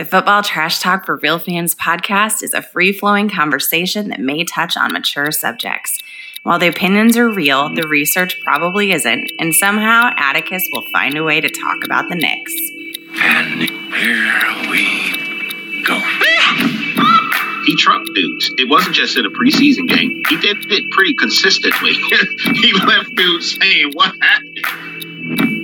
The Football Trash Talk for Real Fans podcast is a free flowing conversation that may touch on mature subjects. While the opinions are real, the research probably isn't, and somehow Atticus will find a way to talk about the Knicks. And here we go. he trucked dudes. It wasn't just in a preseason game. He did it pretty consistently. he left dudes saying, "What happened?"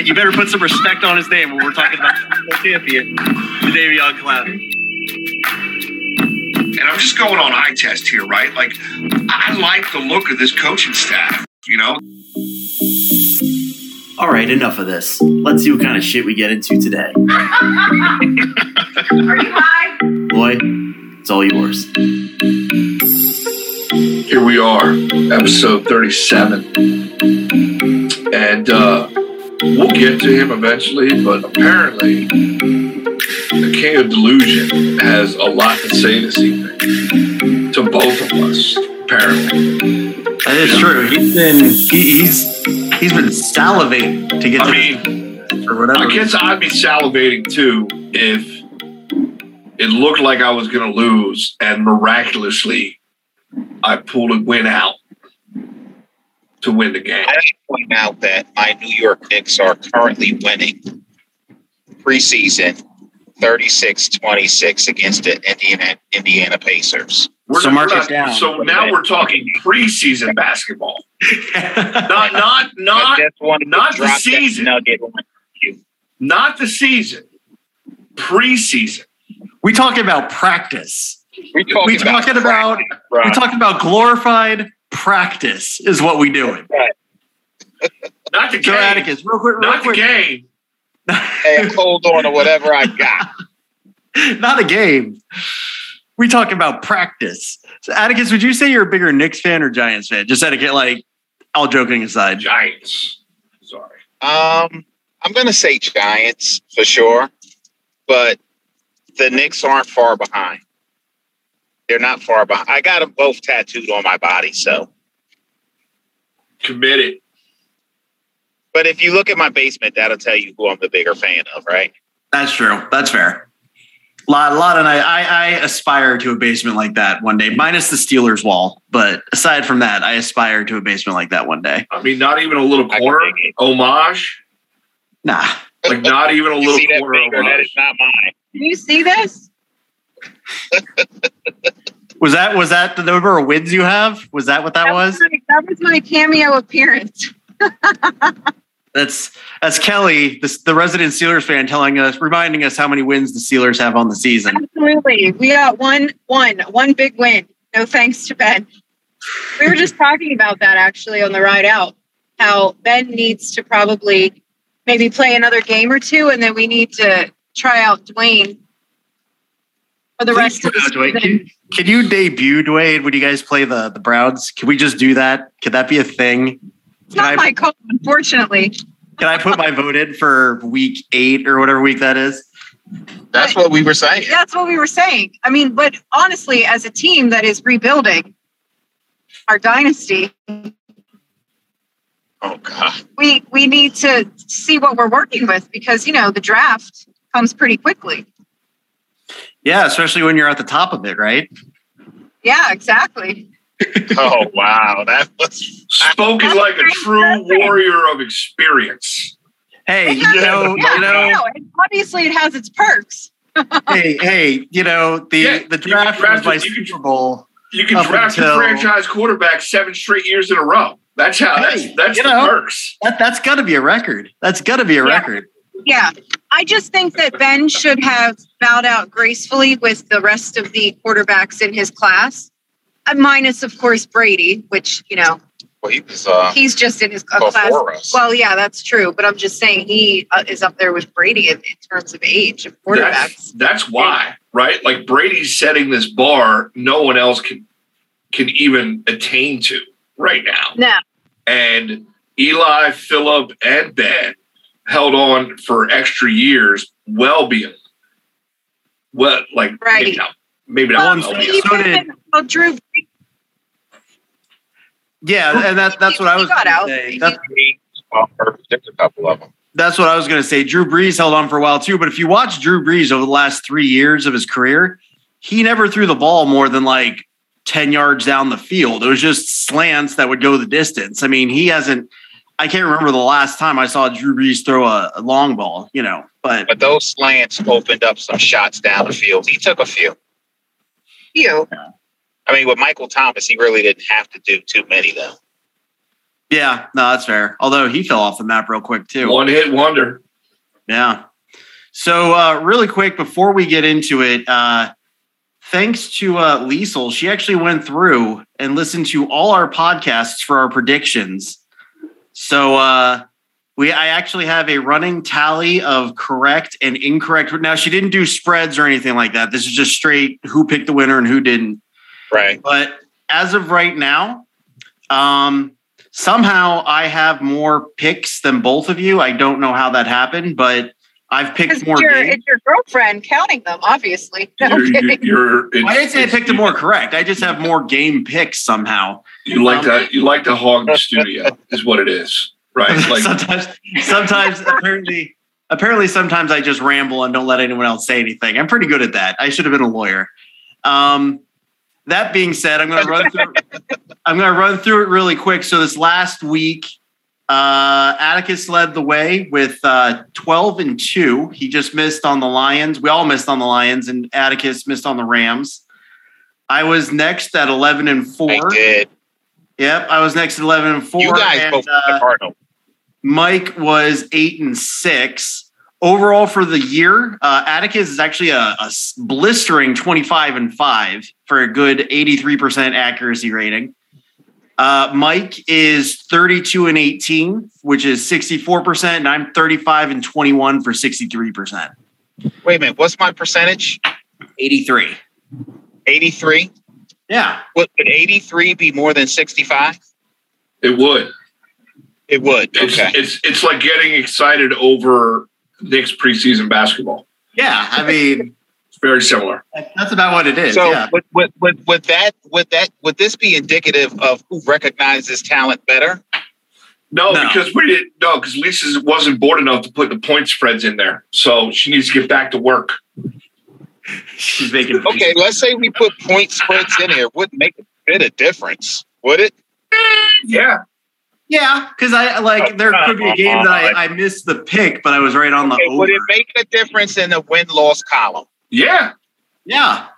You better put some respect on his name when we're talking about the champion, Davion Clowney. And I'm just going on eye test here, right? Like, I like the look of this coaching staff, you know? All right, enough of this. Let's see what kind of shit we get into today. Are you high? Boy, it's all yours. here we are, episode 37. And uh, we'll get to him eventually, but apparently, the King of Delusion has a lot to say this evening to both of us, apparently. That is true. He's been he, he's he's been salivating to get to I mean, or whatever. I guess I'd be salivating too if it looked like I was going to lose and miraculously I pulled a win out to win the game. I should point out that my New York Knicks are currently winning preseason 36-26 against the Indiana Indiana Pacers. We're So not- mark we're it not- down. So now we're talking preseason basketball, not not not just wanted to not the season. nugget on you. not the season, preseason. we talking about practice. We talking We talking about Right. we talking about glorified practice is what we doing. Not the So game. Atticus, real quick, real not the game. Hey, hold on to whatever I got. Not a game. We talking about practice. So Atticus, would you say you're a bigger Knicks fan or Giants fan? Just etiquette, like all joking aside. Giants. Sorry. Um, I'm gonna say Giants for sure, but the Knicks aren't far behind. They're not far behind. I got them both tattooed on my body, so. Committed. But if you look at my basement, that'll tell you who I'm the bigger fan of, right? That's true. That's fair. A lot, a lot, and I, I, I aspire to a basement like that one day, minus the Steelers wall. But aside from that, I aspire to a basement like that one day. I mean, not even a little corner homage. Nah, Like not even a little corner finger? That homage. is not mine. Can you see this? was that was that the number of wins you have? Was that what that was? my, that was my cameo appearance. That's that's Kelly, the, the resident Steelers fan, telling us, reminding us how many wins the Steelers have on the season. Absolutely. We got one, one, one big win. No thanks to Ben. We were just talking about that actually on the ride out. How Ben needs to probably maybe play another game or two, and then we need to try out Dwayne for the rest of the season. can, can you debut Dwayne when you guys play the the Browns? Can we just do that? Could that be a thing? It's not Can I- my call, unfortunately. Can I put my vote in for week eight or whatever week that is? That's what we were saying. That's what we were saying. I mean, but honestly, as a team that is rebuilding our dynasty, Oh God. we we need to see what we're working with because you know the draft comes pretty quickly. Yeah, especially when you're at the top of it, right? Yeah, exactly. Oh wow. That was Spoken That's like a true impressive. warrior of experience. Hey, It you know, yeah, you know, I know. Obviously, it has its perks. hey, hey, you know, the Yeah, the you can draft draft was my you can- Super Bowl. You can Up draft your franchise quarterback seven straight years in a row. That's how. Hey, that's that's the know. perks. That that's got to be a record. That's got to be a Yeah. record. Yeah, I just think that Ben should have bowed out gracefully with the rest of the quarterbacks in his class, uh, minus of course Brady, which you know well, he was uh he's just in his class. us. Well, yeah, that's true, but I'm just saying he uh, is up there with Brady in, in terms of age of quarterbacks. That's that's why, right? Like Brady's setting this bar no one else can can even attain to right now. No, And Eli, Philip, and Ben held on for extra years, well being well, like Right. maybe not, maybe Well, not. and well so- beyond. so even did- well, Drew Yeah, and that, that's what I was got going out. to say. That's, there's a couple of them. That's what I was going to say. Drew Brees held on for a while too, but if you watch Drew Brees over the last three years of his career, he never threw the ball more than like 10 yards down the field. It was just slants that would go the distance. I mean, he hasn't, I can't remember the last time I saw Drew Brees throw a, a long ball, you know, but, But those slants opened up some shots down the field. He took a few. You. I mean, with Michael Thomas, he really didn't have to do too many, though. yeah, no, that's fair. Although he fell off the map real quick too. One hit wonder. Yeah. So, uh, really quick before we get into it, uh, thanks to uh, Liesel, she actually went through and listened to all our podcasts for our predictions. So, uh, we I actually have a running tally of correct and incorrect. Now, she didn't do spreads or anything like that. This is just straight who picked the winner and who didn't. Right. But as of right now, um, somehow I have more picks than both of you. I don't know how that happened, but I've picked more. it's your, games. it's your girlfriend counting them, obviously. No You're, you're, you're- I didn't say I picked it more correct. I just have more game picks somehow. You like Um, to you like to hog the studio is what it is, right? Like sometimes, sometimes apparently, apparently, sometimes I just ramble and don't let anyone else say anything. I'm pretty good at that. I should have been a lawyer. Um, that being said, I'm going to run through. I'm going to run through it really quick. So this last week, uh, Atticus led the way with uh, 12 and two. He just missed on the Lions. We all missed on the Lions, and Atticus missed on the Rams. I was next at 11 and I four. did. Yep, I was next at 11 and four. You guys and, both uh, the Cardinal. Mike was eight and six. Overall for the year, uh, Atticus is actually a blistering 25 and five for a good 83% accuracy rating. Uh, Mike is 32 and 18, which is 64%, and I'm 35 and 21 for 63%. Wait a minute. What's my percentage? 83. 83. Yeah. Would, would 83 be more than 65? it would. It would. It's, Okay. it's it's like getting excited over Knicks preseason basketball. Yeah. I mean, It's very similar. that's about what it is. So yeah. would, would, would, would that would that would this be indicative of who recognizes talent better? No, No. because we didn't. No, because Lisa wasn't bored enough to put the point spreads in there, so she needs to get back to work. She's making Okay, let's say we put point spreads in here. Wouldn't make a bit of difference, would it? Eh, yeah, Yeah, because I like there could be a game that I, I missed the pick, but I was right on the Okay, over. would it make a difference in the win loss column? Yeah, yeah,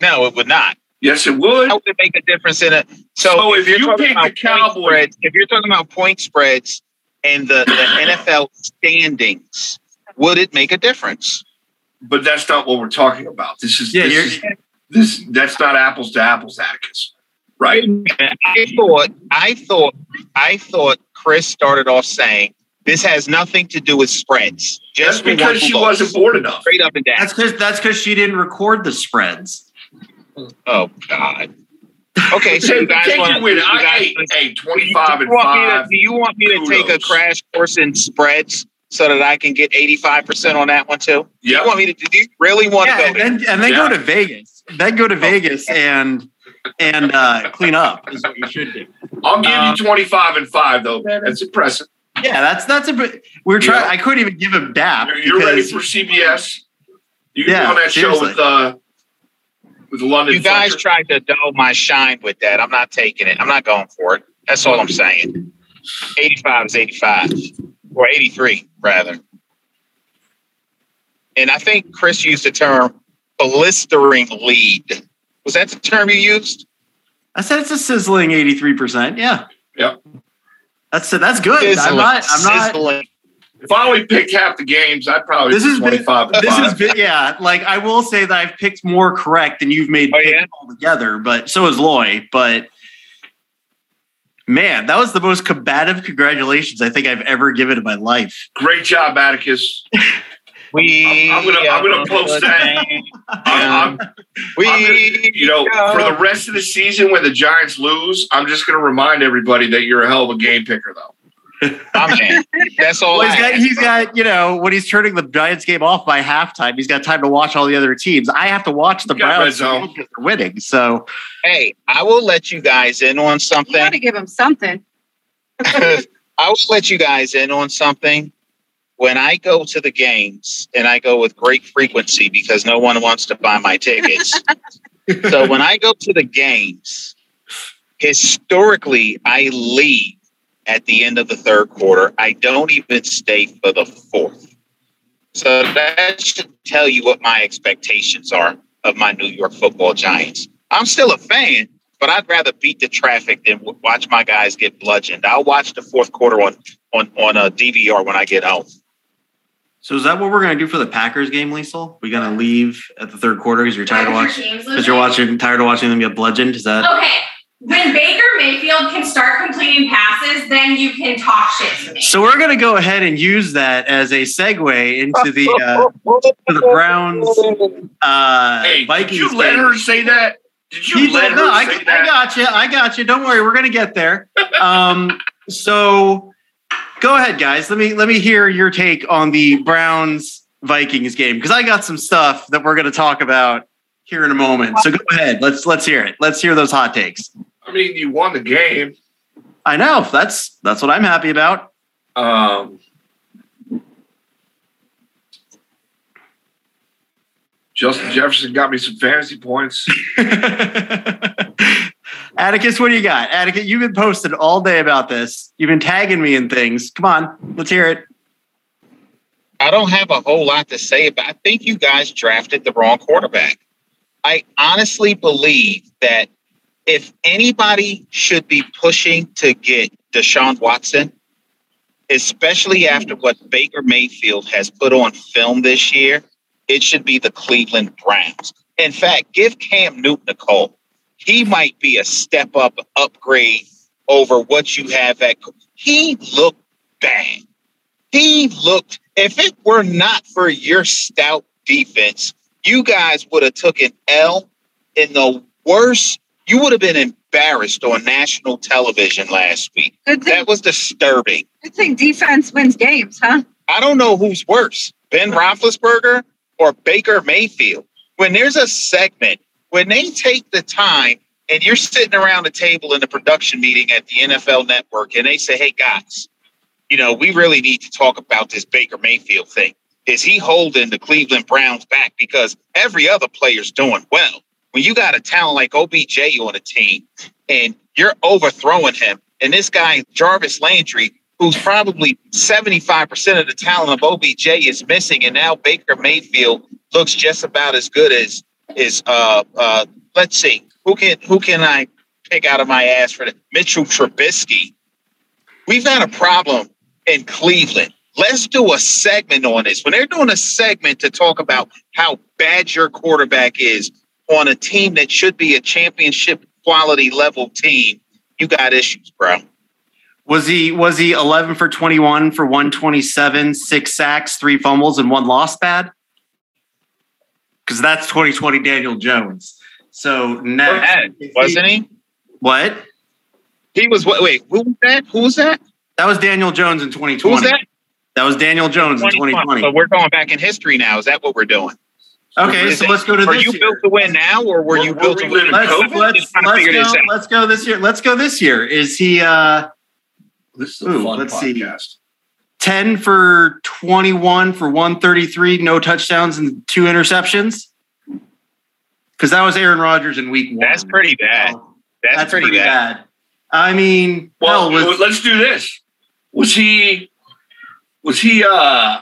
No, it would not. yes, it would. How would it make a difference in it? So, So if, if you're you talking pick about the Cowboys- point spreads, if you're talking about point spreads and the, the NFL standings, would it make a difference? But that's not what we're talking about. This is yeah. this, is, this that's not apples to apples, Atticus. Right? I thought, I thought, I thought Chris started off saying this has nothing to do with spreads. Just Just win because she or wasn't bored enough. straight up and down. that's because that's because she didn't record the spreads. oh God. Okay, so you guys want your win. I guys, ate hey, do twenty you five and want to- five. do you want me to take a crash course in spreads so that I can get eighty five percent on that one too? Yeah. you want me to? Do you really want Yeah, to and go? then and then Yeah. go to Vegas. Then go to Vegas and and uh, clean up is what you should do. I'll give Um, you twenty five and five though. Man. That's impressive. Yeah, that's that's a bit. We're trying. Yeah. I couldn't even give him dap. You're, you're ready for CBS. You can Yeah, on that seriously. show with uh with the London. You guys Fletcher. tried to dull my shine with that. I'm not taking it. I'm not going for it. That's all I'm saying. 85 is 85, or 83 rather. And I think Chris used the term blistering lead. Was that the term you used? I said it's a sizzling eighty three percent. Yeah. That's that's good. I'm not. I'm not. Sizzling. If I only picked half the games, I'd probably This been- twenty five. This is bit- yeah. Like I will say that I've picked more correct than you've made Oh, picks yeah? altogether, but so has Loy. But man, that was the most combative congratulations I think I've ever given in my life. great job, Atticus. We I'm gonna- I'm gonna post that. I'm, I'm- We I'm gonna- you know, for the rest of the season when the Giants lose, I'm just going to remind everybody that you're a hell of a game picker, though. I'm in. That's all Well, I he's got, he's got, you know, when he's turning the Giants game off by halftime, he's got time to watch all the other teams. I have to watch the You Browns because they're winning. So Hey, I will let you guys in on You got to give him something. I will let you guys in on something. When I go to the games, and I go with great frequency because no one wants to buy my tickets. so when I go to the games, historically, I leave at the end of the third quarter. I don't even stay for the fourth. So that should tell you what my expectations are of my New York football giants. I'm still a fan, but I'd rather beat the traffic than watch my guys get bludgeoned. I'll watch the fourth quarter on on on uh, a DVR when I get home. So is that what we're gonna do for the Packers game, Liesel? We gonna leave at the third quarter because you're tired of watching because you're watching tired of watching them get bludgeoned. Is that Okay. When Baker Mayfield can start completing passes, then you can talk shit to me. so? We're gonna go ahead and use that as a segue into the uh, to the Browns uh, Hey, Vikings. did you let game. her say that? Did you He let did- her no, I, say I that? got you. I got you. Don't worry. We're gonna get there. Um, so go ahead, guys. Let me let me hear your take on the Browns Vikings game because I got some stuff that we're gonna talk about here in a moment. So go ahead. Let's let's hear it. Let's hear those hot takes. I mean, you won the game. I know that's that's what I'm happy about. Um, Justin Jefferson got me some fantasy points. Atticus, what do you got? Atticus, you've been posted all day about this. You've been tagging me in things. Come on, let's hear it. I don't have a whole lot to say about. I think you guys drafted the wrong quarterback. I honestly believe that if anybody should be pushing to get Deshaun Watson, especially after what Baker Mayfield has put on film this year, it should be the Cleveland Browns. In fact, give Cam Newton a call. He might be a step up upgrade over what you have at. He looked bad. He looked. If it were not for your stout defense, you guys would have took an L in the worst. You would have been embarrassed on national television last week. Thing, That was disturbing. good thing defense wins games, huh? I don't know who's worse, Ben Roethlisberger or Baker Mayfield. When there's a segment, when they take the time and you're sitting around the table in the production meeting at the NFL Network and they say, "Hey guys, you know we really need to talk about this Baker Mayfield thing. Is he holding the Cleveland Browns back because every other player's doing well? When you got a talent like OBJ on a team and you're overthrowing him, and this guy Jarvis Landry who's probably 75% of the talent of OBJ is missing, and now Baker Mayfield looks just about as good as is uh uh let's see, who can who can I pick out of my ass for the Mitchell Trubisky? We've had a problem in Cleveland. Let's do a segment on this. When they're doing a segment to talk about how bad your quarterback is on a team that should be a championship quality level team, you got issues, bro. Was he was he 11 for 21 for 127, six sacks, three fumbles, and one loss bad? Because that's 2020 Daniel Jones. So next, Wasn't he? What? He was wait, wait, who was that? Who was that? That was Daniel Jones in 2020. Who was that? That was Daniel Jones in 2020. So we're going back in history now. Is that what we're doing? Okay, Is so it- let's go to Are this you year. built to win now, or were you We're- built to win? in Let's COVID? let's Just trying to let's figure this go, let's go this year. Let's go this year. Is he uh This is Ooh, fun let's see. Podcast. 10 for 21 for 133, no touchdowns and two interceptions? Because that was Aaron Rodgers in week one. That's pretty bad. So That's, That's, pretty, bad. I mean, Well, with, let's do this. Was he was he uh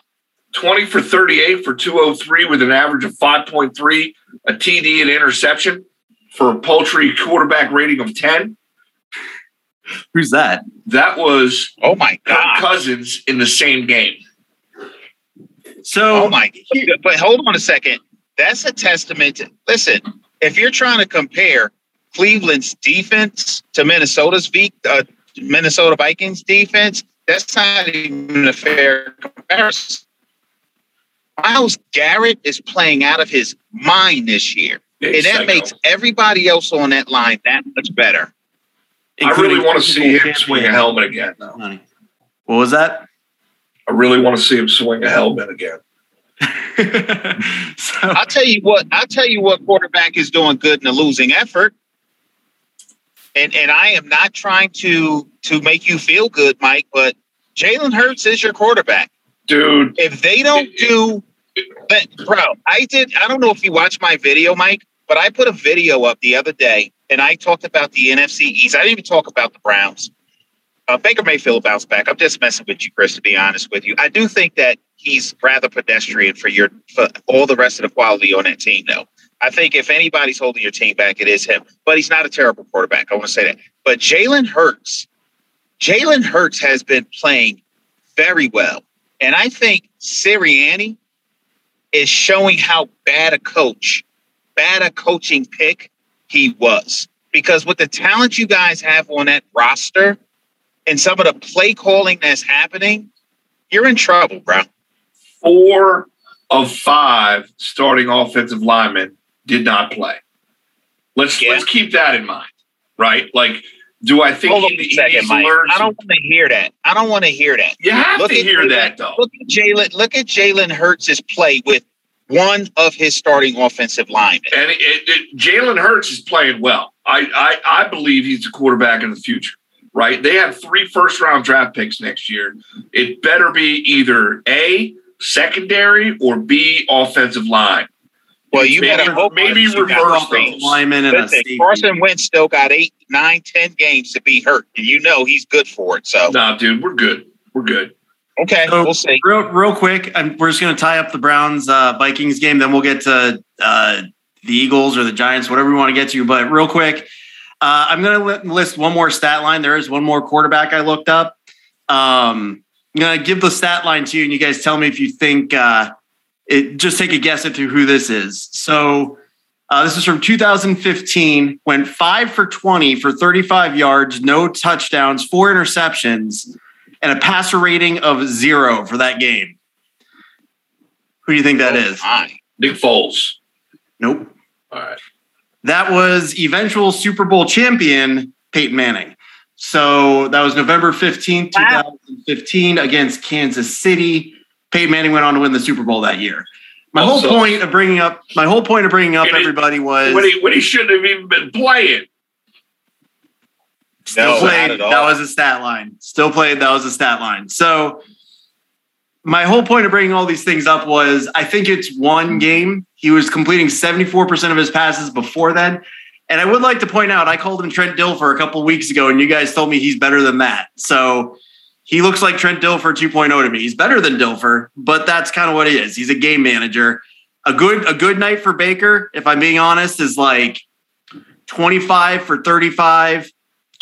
20 for 38 for 203 with an average of 5.3, a TD and interception for a paltry quarterback rating of 10? Who's that? That was Oh my Kirk god. Cousins in the same game. So Oh my. But hold on a second. That's a testament. To, listen, if you're trying to compare Cleveland's defense to Minnesota's v, uh, Minnesota Vikings defense, that's not even a fair comparison. Myles Garrett is playing out of his mind this year. And that makes everybody else on that line that much better. I really want to see him swing a helmet again, though. Honey. What was that? I really want to see him swing a helmet again. so, I'll tell you what. I'll tell you what quarterback is doing good in a losing effort. And and I am not trying to to make you feel good, Mike, but Jalen Hurts is your quarterback. dude. If they don't do that, bro, I did. I don't know if you watched my video, Mike, but I put a video up the other day and I talked about the NFC East. I didn't even talk about the Browns. Uh, Baker Mayfield bounced back. I'm just messing with you, Chris. To be honest with you, I do think that he's rather pedestrian for your for all the rest of the quality on that team, though. I think if anybody's holding your team back, it is him. But he's not a terrible quarterback. I want to say that. But Jalen Hurts, Jalen Hurts has been playing very well. And I think Sirianni is showing how bad a coach, bad a coaching pick he was. Because with the talent you guys have on that roster and some of the play calling that's happening, you're in trouble, bro. Four of five starting offensive linemen did not play. Let's Yeah. let's keep that in mind, right? Like, do I think Hold on he, a he second, needs Mike. I don't want to hear that. I don't want to hear that. you have Look to at hear Jalen- that though. Look at Jalen. Look at Jalen Hurts' play with one of his starting offensive linemen. And it, it, Jalen Hurts is playing well. I, I I believe he's the quarterback in the future. Right? They have three first round draft picks next year. It better be either a secondary or b offensive line. Well, you maybe, better hope maybe you got reverse those. Lineman and a Listen, safety. Carson Wentz still got eight, nine, ten games to be hurt, and you know he's good for it. So Nah, dude, we're good. We're good. Okay, So, we'll see. Real, real quick, I'm, we're just going to tie up the Browns uh, Vikings game. Then we'll get to uh, the Eagles or the Giants, whatever we want to get to. But real quick, uh, I'm going to list one more stat line. There is one more quarterback I looked up. Um, I'm going to give the stat line to you, and you guys tell me if you think uh, it. Just take a guess at who this is. So. Uh, this is from 2015. Went five for 20 for 35 yards, no touchdowns, four interceptions, and a passer rating of zero for that game. Who do you think that Oh, is? my. Nick Foles. Nope. All right. That was eventual Super Bowl champion Peyton Manning. So that was November 15th, Wow. 2015 against Kansas City. Peyton Manning went on to win the Super Bowl that year. My Also- whole point of bringing up my whole point of bringing up everybody was When he when he shouldn't have even been playing. Still No, played. That was a stat line. Still played. That was a stat line. So my whole point of bringing all these things up was I think it's one game. He was completing 74% of his passes before then. And I would like to point out, I called him Trent Dilfer a couple of weeks ago, and you guys told me he's better than that. So he looks like Trent Dilfer 2.0 to me. He's better than Dilfer, but that's kind of what he is. He's a game manager. A good a good night for Baker, if I'm being honest, is like 25 for 35,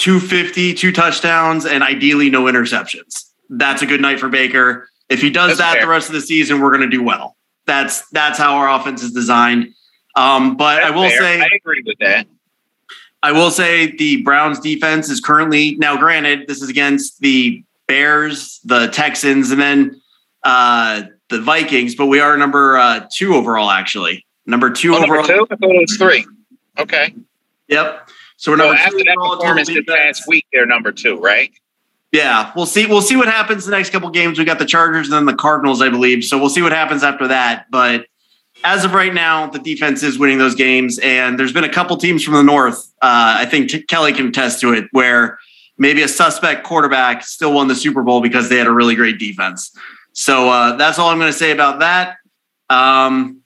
250, two touchdowns, and ideally no interceptions. That's a good night for Baker. If he does That's that fair. the rest of the season, we're going to do well. That's that's how our offense is designed. Um, but I will fair. say I agree with that. I will say the Browns defense is currently now granted this is against the Bears, the Texans, and then uh, the Vikings, but we are number uh, two overall actually. Number two Oh, number overall. two? I thought it was three. Okay. Yep. So we're two after that performance this past week, they're number two, right? Yeah, we'll see. We'll see what happens the next couple games. We got the Chargers and then the Cardinals, I believe. So we'll see what happens after that. But as of right now, the defense is winning those games, and there's been a couple teams from the north. Uh, I think T- Kelly can attest to it, where maybe a suspect quarterback still won the Super Bowl because they had a really great defense. So uh, that's all I'm going to say about that. Um,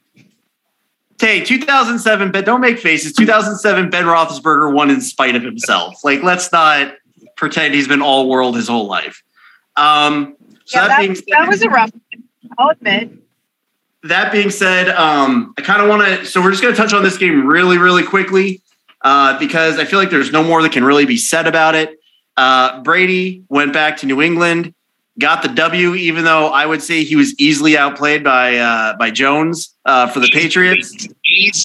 Hey, 2007, but don't make faces. 2007, Ben Roethlisberger won in spite of himself. Like, let's not pretend he's been all world his whole life. Um, so Yeah, that, that, being said, that was a rough one, I'll admit. that being said, um, I kind of want to. So we're just going to touch on this game really, really quickly uh, because I feel like there's no more that can really be said about it. Uh, Brady went back to New England, got the W, even though I would say he was easily outplayed by uh, by Jones uh, for the Patriots.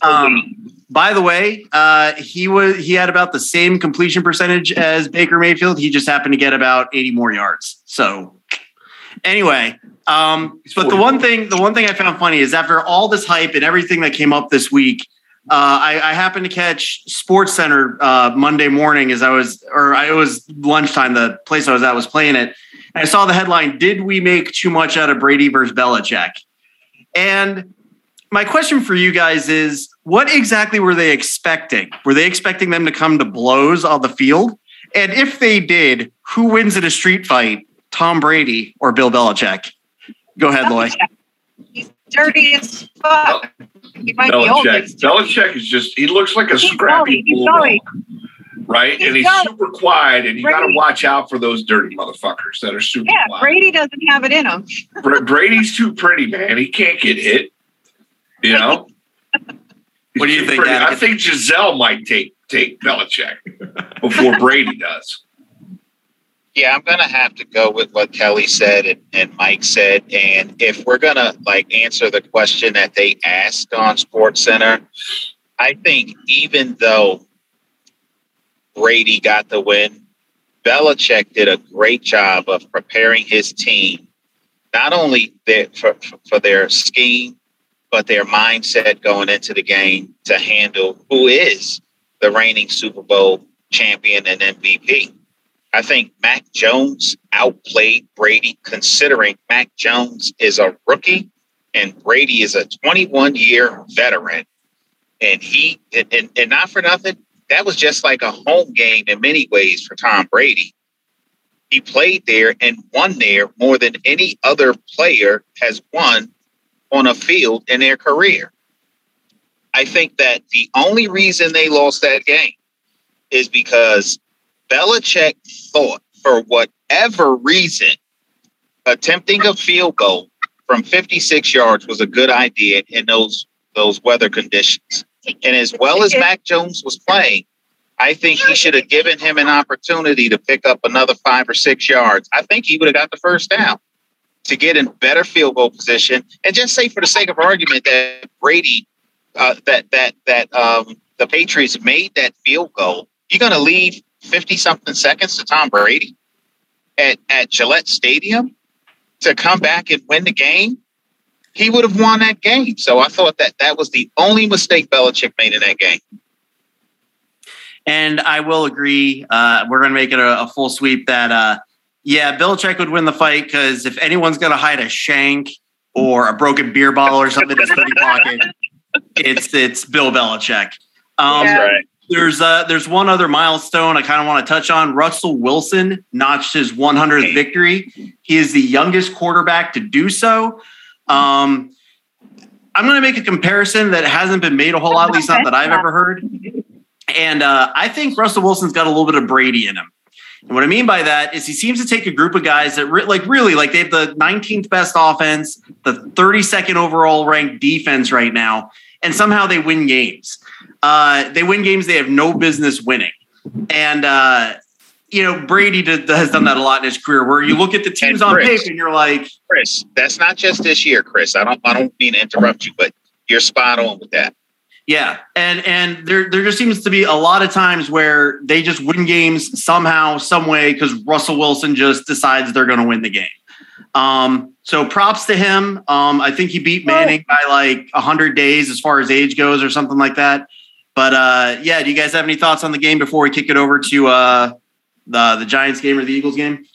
Um, by the way, uh, he was he had about the same completion percentage as Baker Mayfield. He just happened to get about 80 more yards. So anyway, um, but the one thing the one thing I found funny is after all this hype and everything that came up this week, uh, I, I happened to catch Sports Center uh, Monday morning as I was, or I, it was lunchtime. The place I was at was playing it, I saw the headline: "Did we make too much out of Brady versus Belichick?" And my question for you guys is what exactly were they expecting? Were they expecting them to come to blows on the field? And if they did, who wins in a street fight, Tom Brady or Bill Belichick? Go ahead, Loy. He's dirty as fuck. He might be old. Belichick. Belichick is just, he looks like a He's scrappy gully, he's bulldog, gully. Right? He's and he's gully. super quiet, and you got to watch out for those dirty motherfuckers that are super Yeah, quiet. Brady doesn't have it in him. Bra- Brady's too pretty, man. He can't get hit. You know. What do you think. I think Gisele might take take Belichick before Brady does. Yeah, I'm gonna have to go with what Kelly said and, and Mike said. And if we're gonna like answer the question that they asked on Sports Center, I think even though Brady got the win, Belichick did a great job of preparing his team, not only their, for, for their scheme, but their mindset going into the game to handle who is the reigning Super Bowl champion and MVP. I think Mac Jones outplayed Brady, considering Mac Jones is a rookie and Brady is a 21 year veteran. And he, and, and, and not for nothing, that was just like a home game in many ways for Tom Brady. He played there and won there more than any other player has won on a field in their career. I think that the only reason they lost that game is because Belichick thought, for whatever reason, attempting a field goal from 56 yards was a good idea in those those weather conditions. And as well as Mac Jones was playing, I think he should have given him an opportunity to pick up another five or six yards. I think he would have got the first down to get in better field goal position. And just say, for the sake of argument, that Brady, uh, that that that um, the Patriots made that field goal. You're going to leave 50 something seconds to Tom Brady at, at Gillette Stadium to come back and win the game, he would have won that game. So I thought that that was the only mistake Belichick made in that game. And I will agree. Uh, we're going to make it a, a full sweep that, uh, yeah, Belichick would win the fight because if anyone's going to hide a shank or a broken beer bottle or something in his hoodie pocket, it's it's Bill Belichick. Um, Yeah. right. There's uh, there's one other milestone I kind of want to touch on. Russell Wilson notched his 100th victory. He is the youngest quarterback to do so. Um, I'm going to make a comparison that hasn't been made a whole lot, at least not that I've ever heard. And uh, I think Russell Wilson's got a little bit of Brady in him. And what I mean by that is he seems to take a group of guys that re- like really like they have the 19th best offense, the 32nd overall ranked defense right now, and somehow they win games. Uh, they win games they have no business winning. And uh, you know Brady did, has done that a lot in his career, where you look at the teams And on paper and you're like, Chris, that's not just this year, Chris. I don't I don't mean to interrupt you, but you're spot on with that. Yeah, and and there there just seems to be a lot of times where they just win games somehow, some way, because Russell Wilson just decides they're going to win the game. Um, so props to him. Um, I think he beat Manning by like hundred days as far as age goes, or something like that. But uh, yeah, do you guys have any thoughts on the game before we kick it over to uh, the the Giants game or the Eagles game?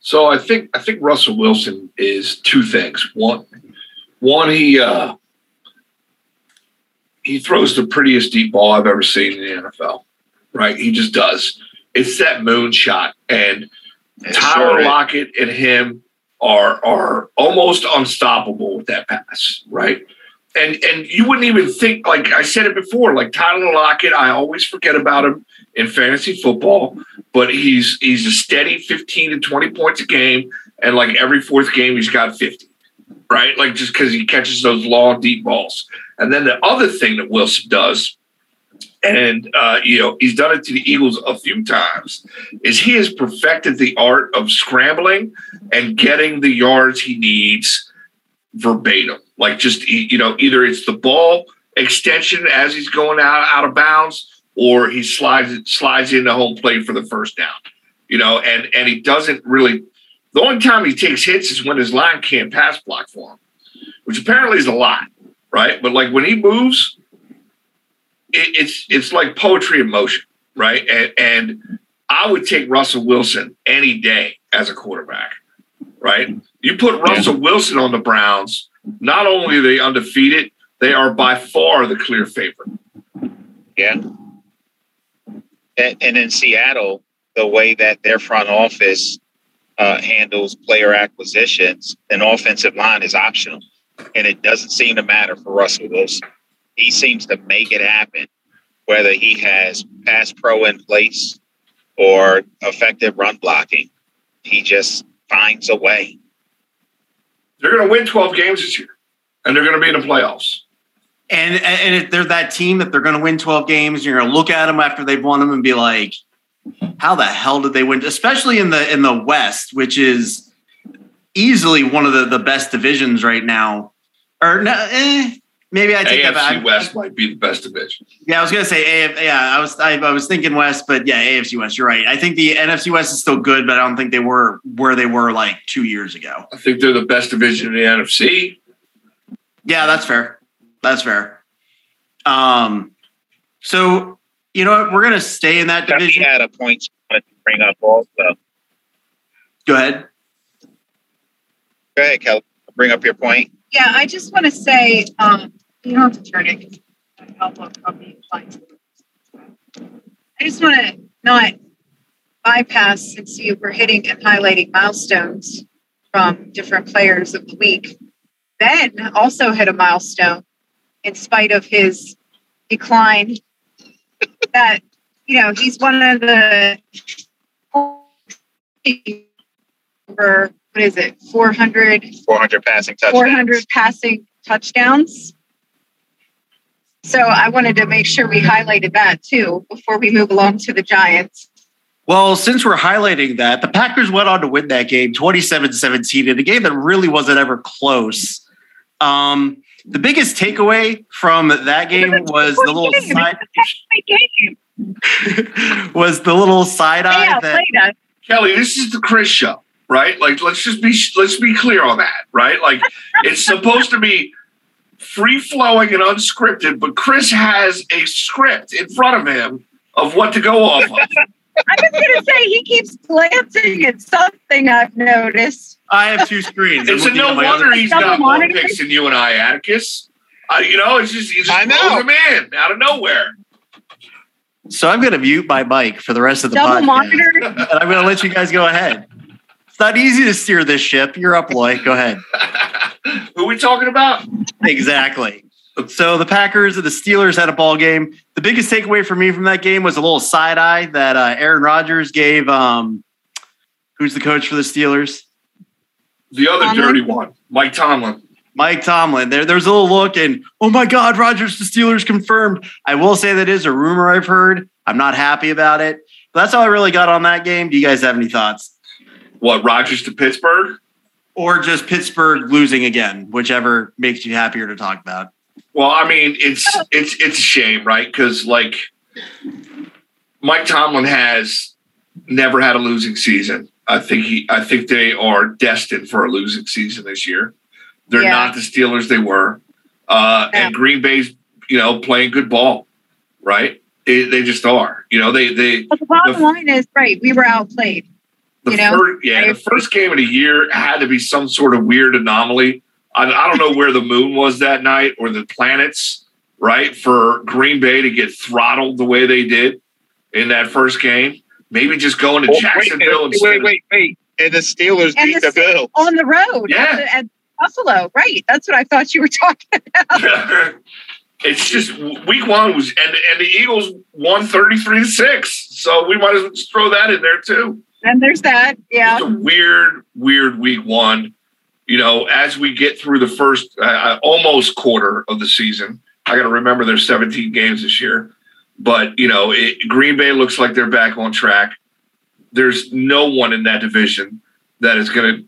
So I think I think Russell Wilson is two things. One, one he uh, he throws the prettiest deep ball I've ever seen in the NFL. Right, he just does. It's that moon shot, and It Tyler sure. Lockett and him are are almost unstoppable with that pass, right? And and you wouldn't even think like I said it before, like Tyler Lockett, I always forget about him in fantasy football, but he's he's a steady 15 to 20 points a game, and like every fourth game he's got 50. Right? Like just because he catches those long, deep balls. And then the other thing that Wilson does, and uh, you know, he's done it to the Eagles a few times, is he has perfected the art of scrambling and getting the yards he needs verbatim. Like just you know, either it's the ball extension as he's going out out of bounds, or he slides slides in the home plate for the first down. You know, and and he doesn't really. The only time he takes hits is when his line can't pass block for him, which apparently is a lot, right? But like when he moves, it, it's it's like poetry in motion, right? And, and I would take Russell Wilson any day as a quarterback, right? You put Russell Wilson on the Browns, not only are they undefeated, they are by far the clear favorite. Yeah. And, in Seattle, the way that their front office uh, handles player acquisitions, an offensive line is optional. And it doesn't seem to matter for Russell Wilson. He seems to make it happen, whether he has pass pro in place or effective run blocking. He just finds a way. They're going to win 12 games this year, and they're going to be in the playoffs. And and if they're that team that they're going to win 12 games, you're going to look at them after they've won them and be like, how the hell did they win? Especially in the in the West, which is easily one of the, the best divisions right now. Or no, eh, maybe I take AFC that back. West might be the best division. Yeah, I was gonna say AF. Yeah, I was I, I was thinking West, but yeah, AFC West. You're right. I think the NFC West is still good, but I don't think they were where they were like two years ago. I think they're the best division in the NFC. Yeah, that's fair. That's fair. Um, so you know what? We're gonna stay in that He division. had a point to bring up also. Go ahead. Go ahead, Kelly. Bring up your point. Yeah, I just want to say, um, you don't have to turn it. 'cause I'll look on the slides. I just want to not bypass since you were hitting and highlighting milestones from different players of the week. Ben also hit a milestone in spite of his decline. that you know he's one of the over what is it 400 400 passing touchdowns. 400 passing touchdowns. So I wanted to make sure we highlighted that too before we move along to the Giants. Well, since we're highlighting that, the Packers went on to win that game 27 17 in a game that really wasn't ever close. Um, the biggest takeaway from that game was the little Game. side It's a game. was the little side eye Yeah, that. Kelly, this is the Chris show, right? Like, let's just be let's be clear on that, right? Like, it's supposed to be free flowing and unscripted, but Chris has a script in front of him of what to go off of. I was going to say he keeps glancing at something I've noticed. I have two screens. It's a no wonder other- he's Double got more monitor. picks than you and I, Atticus. Uh, you know, it's just he just I know. throws them out of nowhere. So I'm going to mute my mic for the rest of the Double podcast, monitor. and I'm going to let you guys go ahead. It's not easy to steer this ship. You're up, Loy. Go ahead. Who we talking about? Exactly. So the Packers and the Steelers had a ball game. The biggest takeaway for me from that game was a little side eye that uh, Aaron Rodgers gave. Um, who's the coach for the Steelers? The other Tomlin? dirty one, Mike Tomlin. Mike Tomlin. There, there's a little look, and oh my God, Rodgers the Steelers confirmed. I will say that is a rumor I've heard. I'm not happy about it. But that's all I really got on that game. Do you guys have any thoughts? What Rodgers to Pittsburgh? Or just Pittsburgh losing again, whichever makes you happier to talk about. Well, I mean, it's it's it's a shame, right? Because like Mike Tomlin has never had a losing season. I think he I think they are destined for a losing season this year. They're Yeah. not the Steelers they were. Uh, and Green Bay's, you know, playing good ball, right? They, they just are. You know, they they But the bottom line is right. We were outplayed. the You know, first, yeah, I the first game of the year had to be some sort of weird anomaly. I, I don't know where the moon was that night or the planets, right? For Green Bay to get throttled the way they did in that first game. Maybe just going to Oh, Jacksonville wait, instead. wait, wait, wait. And the Steelers And beat the the Bills. On the road. Yeah. At, the- at Buffalo. Right. That's what I thought you were talking about. it's just week one was and and the Eagles won 33 to 6. So we might as well just throw that in there too. And there's that. Yeah. It's a weird, weird week one. You know, as we get through the first uh, almost quarter of the season, I got to remember there's 17 games this year. But, you know, it, Green Bay looks like they're back on track. There's no one in that division that is going to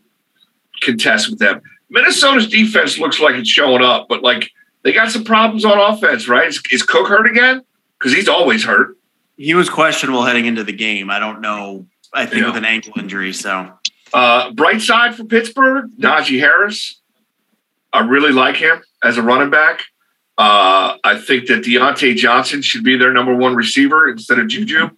contest with them. Minnesota's defense looks like it's showing up, but like they got some problems on offense, right? Is, is Cook hurt again? Because he's always hurt. He was questionable heading into the game. I don't know. I think Yeah. with an ankle injury. So Uh, bright side for Pittsburgh, Najee Harris. I really like him as a running back. Uh, I think that Diontae Johnson should be their number one receiver instead of Juju.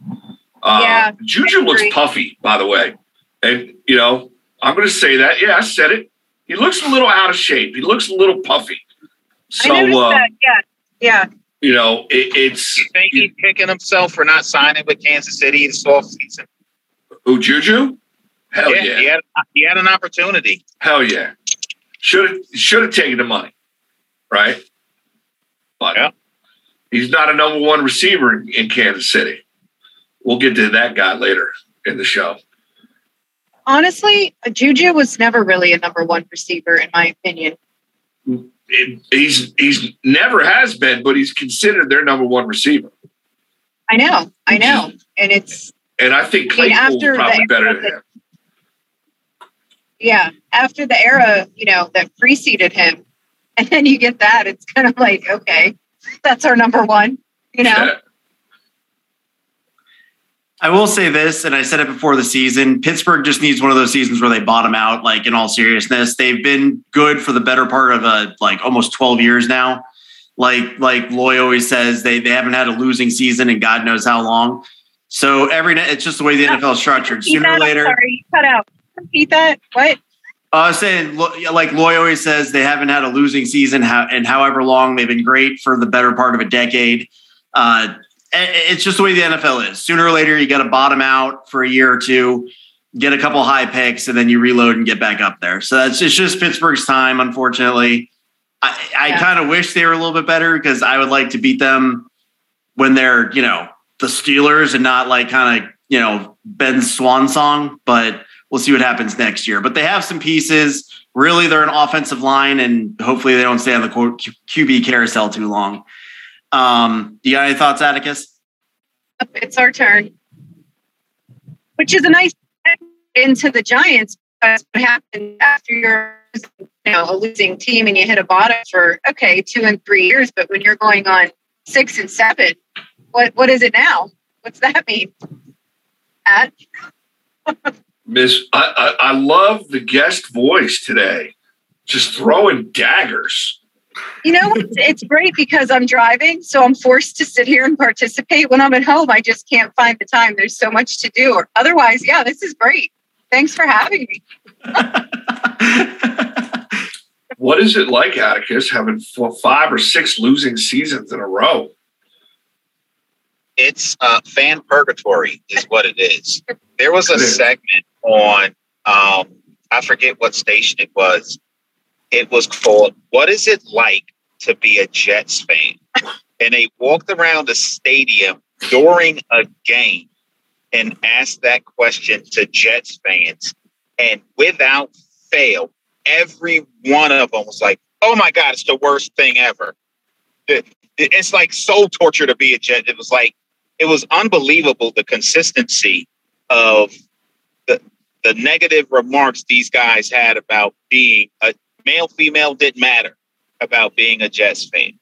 Uh, Yeah, Juju looks puffy, by the way. And, you know, I'm going to say that. Yeah, I said it. He looks a little out of shape. He looks a little puffy. So, I uh, that. Yeah. Yeah. you know, it, it's You think he's kicking himself for not signing with Kansas City this offseason? who, Juju? Hell yeah, yeah. He, had, he had an opportunity. Hell yeah. Should have should have taken the money. Right? But Yeah. he's not a number one receiver in, in Kansas City. We'll get to that guy later in the show. Honestly, Juju was never really a number one receiver, in my opinion. It- he's he's never has been, but he's considered their number one receiver. I know, I know, and it's And I think I mean, after probably the- better than him. yeah. After the era, you know, that preceded him, and then you get that, it's kind of like, okay, that's our number one. You know. I will say this, and I said it before the season. Pittsburgh just needs one of those seasons where they bottom out. Like in all seriousness, they've been good for the better part of a like almost twelve years now. Like like Loy always says, they they haven't had a losing season in God knows how long. So every night, it's just the way the NFL is structured. Sooner or later, sorry, cut out. Repeat that. What? I was saying, like Loy always says, they haven't had a losing season, how, and however long they've been great for the better part of a decade. Uh, it's just the way the NFL is. Sooner or later, you got to bottom out for a year or two, get a couple high picks, and then you reload and get back up there. So that's it's just Pittsburgh's time, unfortunately. I, I Yeah. kind of wish they were a little bit better because I would like to beat them when they're, you know, the Steelers and not like kind of, you know, Ben's swan song. But we'll see what happens next year. But they have some pieces. Really, they're an offensive line, and hopefully they don't stay on the QB carousel too long. Um, you got any thoughts, Atticus? It's our turn. Which is a nice into the Giants. Because what happens after you're you know a losing team and you hit a bottom for okay two and three years, but when you're going on six and seven, what what is it now? What's that mean? At Miss, I, I, I love the guest voice today. Just throwing daggers. You know, it's, it's great because I'm driving, so I'm forced to sit here and participate. When I'm at home, I just can't find the time. There's so much to do. Or otherwise, yeah, this is great. Thanks for having me. What is it like, Atticus, having f- five or six losing seasons in a row? It's uh, fan purgatory, is what it is. There was a segment on, um, I forget what station it was. It was called "What Is It Like to Be a Jets Fan?" And they walked around the stadium during a game and asked that question to Jets fans, and without fail, every one of them was like, "Oh my God, it's the worst thing ever." It's like soul torture to be a Jet. It was like it was unbelievable the consistency of the the negative remarks these guys had about being a male female didn't matter about being a Jets fan.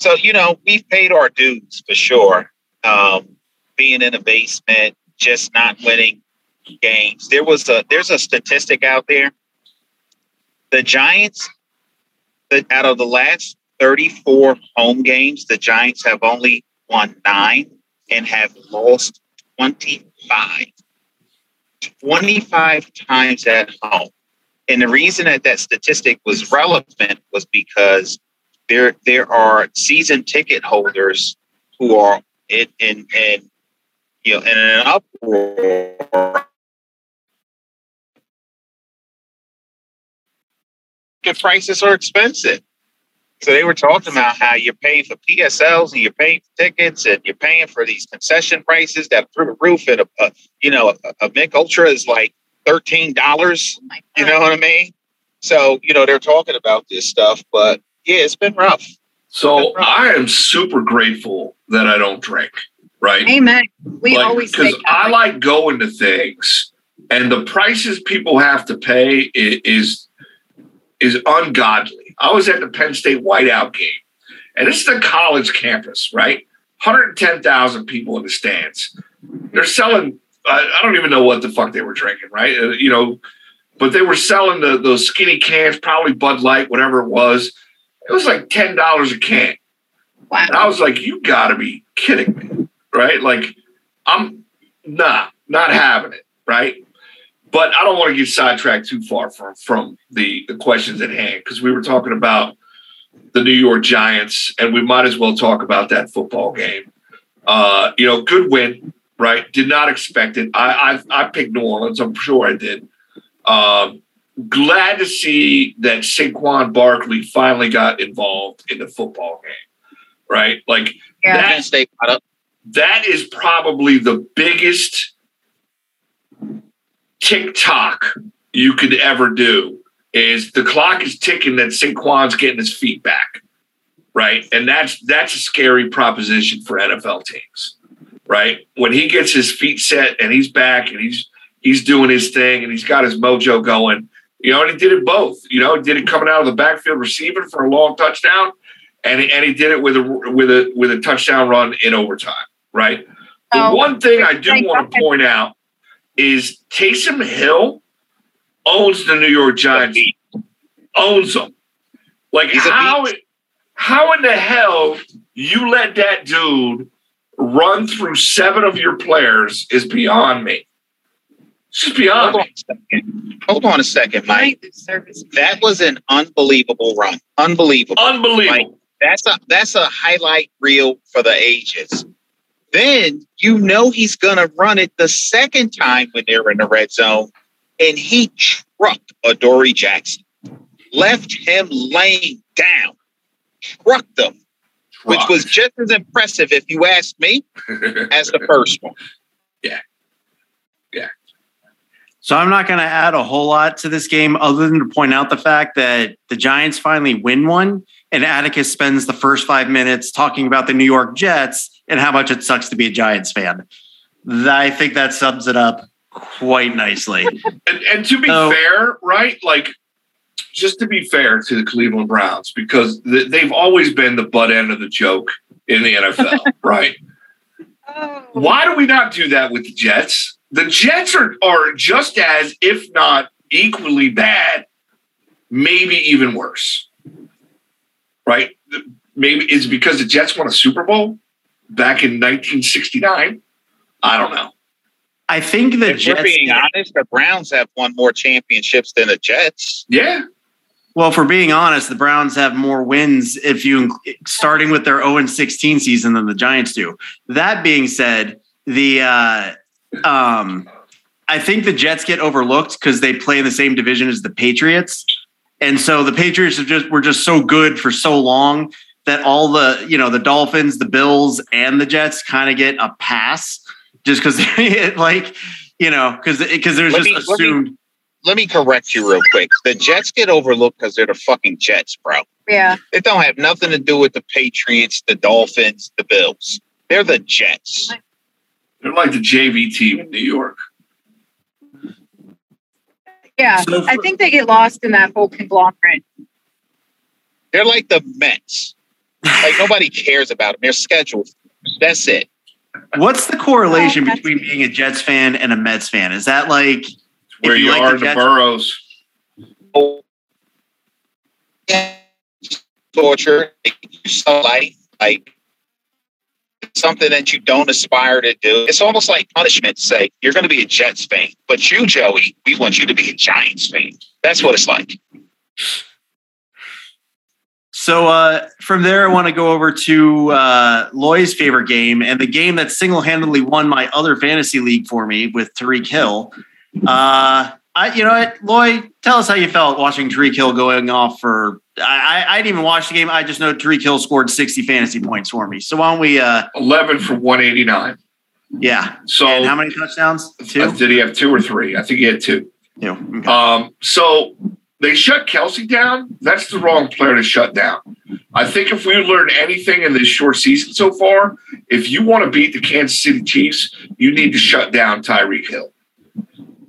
So you know we've paid our dues for sure. Um, being in a basement, just not winning games. There was a there's a statistic out there. The Giants, that out of the last 34 home games, the Giants have only won nine and have lost 25. 25 times at home. And the reason that that statistic was relevant was because there there are season ticket holders who are in in, in you know in an uproar. The prices are expensive. So they were talking about how you're paying for PSLs and you're paying for tickets and you're paying for these concession prices that are through the roof. And a, a you know a, a Mich Ultra is like thirteen dollars. Oh You know what I mean? So you know they're talking about this stuff, but yeah, it's been rough. So I am super grateful that I don't drink, right? Amen. We Like, always because I like going to things, and the prices people have to pay is is ungodly. I was at the Penn State Whiteout game, and it's the college campus, right? 110,000 people in the stands. They're selling. I, don't even know what the fuck they were drinking, right? Uh, you know, but they were selling the, those skinny cans, probably Bud Light, whatever it was. It was like ten dollars a can. wow. And I was like, you gotta be kidding me, right? Like, I'm nah, not having it, right? But I don't want to get sidetracked too far from from the, the questions at hand because we were talking about the New York Giants, and we might as well talk about that football game. Uh, you know, good win, right? Did not expect it. I I, I picked New Orleans. I'm sure I did. Um, glad to see that Saquon Barkley finally got involved in the football game. Right, like Yeah. that Penn State got up. that is probably the biggest TikTok you could ever do. Is the clock is ticking that Saquon's getting his feet back, right? And that's that's a scary proposition for NFL teams, right? When he gets his feet set and he's back and he's he's doing his thing and he's got his mojo going, you know, and he did it both. You know, he did it coming out of the backfield receiving for a long touchdown, and he, and he did it with a with a with a touchdown run in overtime, right? The Oh, one thing I do want to point out is Taysom Hill owns the New York Giants, owns them. Like He's how how in the hell you let that dude run through seven of your players is beyond me. It's just beyond Hold on me. a second. Hold on a second, Mike. Right, the service. That was an unbelievable run. Unbelievable. Unbelievable. That's a that's a highlight reel for the ages. Then you know he's gonna run it the second time when they're in the red zone, and he trucked Adoree Jackson, left him laying down, trucked them, which was just as impressive, if you ask me, as the first one. Yeah. Yeah. So I'm not going to add a whole lot to this game other than to point out the fact that the Giants finally win one and Atticus spends the first five minutes talking about the New York Jets and how much it sucks to be a Giants fan. I think that sums it up quite nicely. and, and to be So- fair, right? Like, just to be fair to the Cleveland Browns, because th- they've always been the butt end of the joke in the NFL, right? Oh. Why do we not do that with the Jets? The Jets are, are just as, if not equally bad, maybe even worse. Right? Maybe it's because the Jets won a Super Bowl back in 1969. I don't know. I think the If we're being honest, the Browns have won more championships than the Jets. Yeah. Well, for being honest, the Browns have more wins if you starting with their 0 16 season than the Giants do. That being said, the uh, um, I think the Jets get overlooked because they play in the same division as the Patriots, and so the Patriots have just were just so good for so long that all the you know the Dolphins, the Bills, and the Jets kind of get a pass just because like you know because because there's Let just me- let me- assumed. Let me correct you real quick. The Jets get overlooked because they're the fucking Jets, bro. Yeah. It don't have nothing to do with the Patriots, the Dolphins, the Bills. They're the Jets. They're like the JV team in New York. Yeah. So I think they get lost in that whole conglomerate. They're like the Mets. Like nobody cares about them. They're scheduled. That's it. What's the correlation Oh, between being a Jets fan and a Mets fan? Is that like Where you you, like are the in the Jets- boroughs. Torture, so life, like something that you don't aspire to do. It's almost like punishment. to Say you're going to be a Jets fan, but you, Joey, we want you to be a Giants fan. That's what it's like. so? Uh, from there, I want to go over to uh, Loy's favorite game and the game that single-handedly won my other fantasy league for me with Tyreek Hill. Uh, I, you know what, Loy, tell us how you felt watching Tyreek Hill going off for. I, I, I didn't even watch the game. I just know Tyreek Hill scored 60 fantasy points for me. So why don't we? Uh, 11 for 189. yeah. So and how many touchdowns? uh, Two. did he have two or three? I think he had two. Two. Okay. Um, so they shut Kelce down. That's the wrong player to shut down. I think if we learned anything in this short season so far, if you want to beat the Kansas City Chiefs, you need to shut down Tyreek Hill.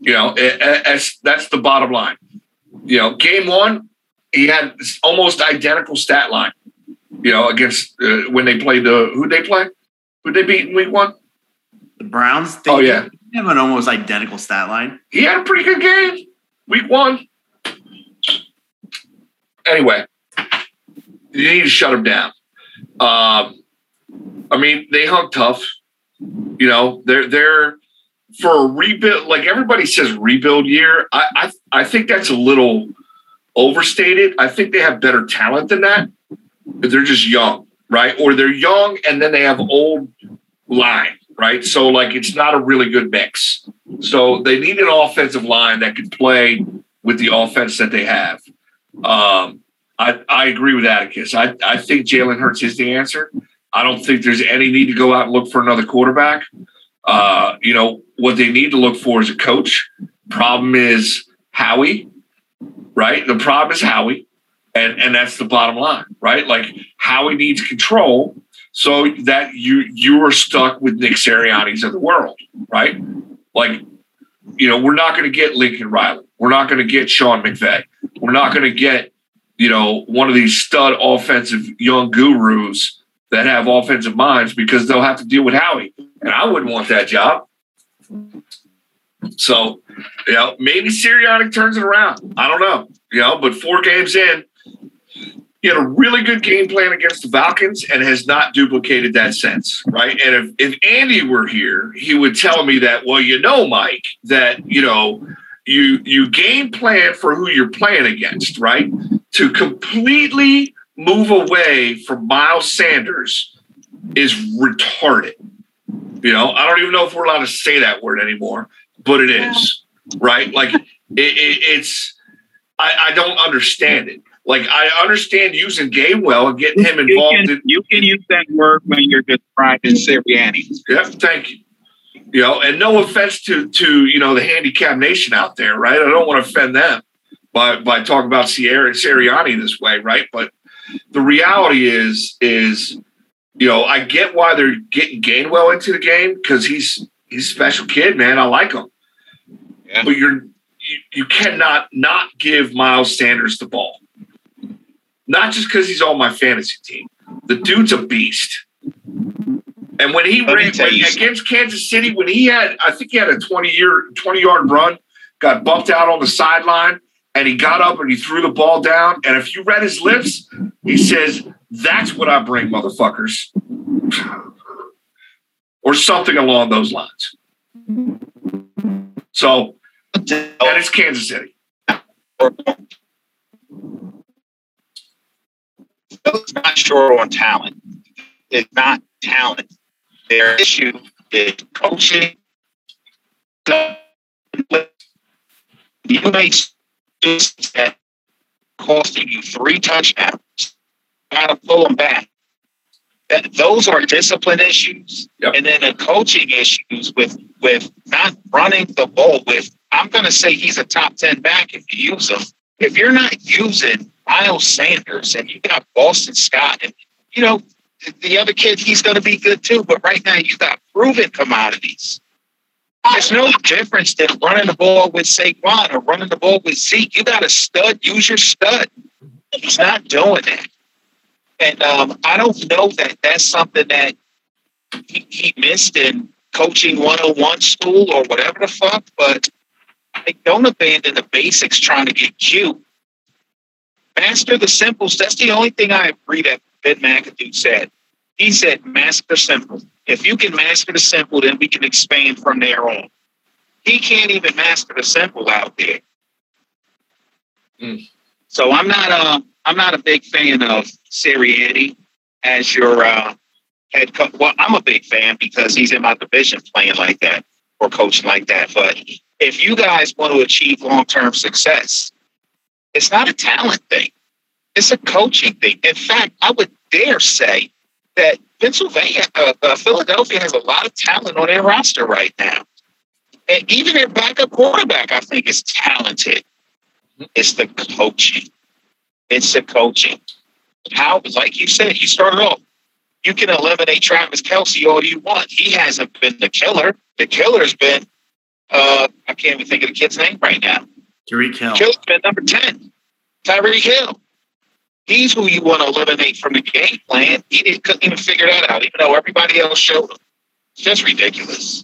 You know, as that's the bottom line. You know, game one, he had almost identical stat line. You know, against uh, when they played the who they play, who they beat in week one. The Browns. They Oh, yeah. have an almost identical stat line. he had a pretty good game week one. Anyway, you need to shut him down. Um, I mean, they hung tough. You know, they're they're for a rebuild. Like everybody says, rebuild year. I I, I think that's a little overstated. I think they have better talent than that. They're just young, right? Or they're young and then they have old line, right? So like it's not a really good mix. So they need an offensive line that can play with the offense that they have. Um, I, I agree with Atticus. I, I think Jalen Hurts is the answer. I don't think there's any need to go out and look for another quarterback. Uh, you know, what they need to look for is a coach. Problem is Howie, right? The problem is Howie. And, and that's the bottom line, right? Like Howie needs control so that you you are stuck with Nick Sirianni's of the world, right? Like, you know, we're not going to get Lincoln Riley. We're not going to get Sean McVay. We're not going to get, you know, one of these stud offensive young gurus that have offensive minds because they'll have to deal with Howie. And I wouldn't want that job. So, you know, maybe Sirianni turns it around. I don't know, you know, but four games in, he had a really good game plan against the Falcons and has not duplicated that since, right? And if, if Andy were here, he would tell me that, well, you know, Mike, that, you know, you you game plan for who you're playing against, right? To completely move away from Miles Sanders is retarded. You know, I don't even know if we're allowed to say that word anymore, but it is, right? Like it, it, it's, I, I don't understand it. Like I understand using Gainwell and getting him You involved. can, in, you can use that word when you're describing Sirianni. yeah, thank you. You know, and no offense to to you know the handicap nation out there, right? I don't want to offend them by by talking about Sierra and Sirianni this way, right? But the reality is is you know I get why they're getting Gainwell into the game because he's he's a special kid, man. I like him, Yeah. but you're you, you cannot not give Miles Sanders the ball, not just because he's on my fantasy team. The dude's a beast. And when he ran when, against Kansas City, when he had, I think he had a 20 year, 20 yard run, got bumped out on the sideline, and he got up and he threw the ball down. And if you read his lips, he says, That's what I bring, motherfuckers. or something along those lines. So, and it's Kansas City. Phil's not short on talent. It's not talent. Their issue is coaching. You make that costing you three touchdowns. Gotta pull them back. That, those are discipline issues, Yep. and then the coaching issues with with not running the ball. With I'm going to say he's a top ten back if you use him. If you're not using Miles Sanders and you got Boston Scott, and you know the other kid, he's going to be good too. But right now, you got proven commodities. There's no difference than running the ball with Saquon or running the ball with Zeke. You got a stud. Use your stud. He's not doing that. And um, I don't know that that's something that he, he missed in coaching 101 school or whatever the fuck, but like, don't abandon the basics trying to get cute. Master the simples. That's the only thing I agree that Ben McAdoo said. He said, master the simple. If you can master the simple, then we can expand from there on. He can't even master the simple out there. Mm. So I'm not uh I'm not a big fan of Sirianni as your uh, head coach. Well, I'm a big fan because he's in my division playing like that or coaching like that. But if you guys want to achieve long term success, it's not a talent thing. It's a coaching thing. In fact, I would dare say that Pennsylvania, uh, uh, Philadelphia has a lot of talent on their roster right now. And even their backup quarterback, I think, is talented. It's the coaching. It's the coaching. How, like you said, you started off. You can eliminate Travis Kelce all you want. He hasn't been the killer. The killer's been, uh, I can't even think of the kid's name right now. Tyreek Hill. Killer's been number 10, Tyreek Hill. He's who you want to eliminate from the game plan. He didn't, couldn't even figure that out, even though everybody else showed him. It's just ridiculous.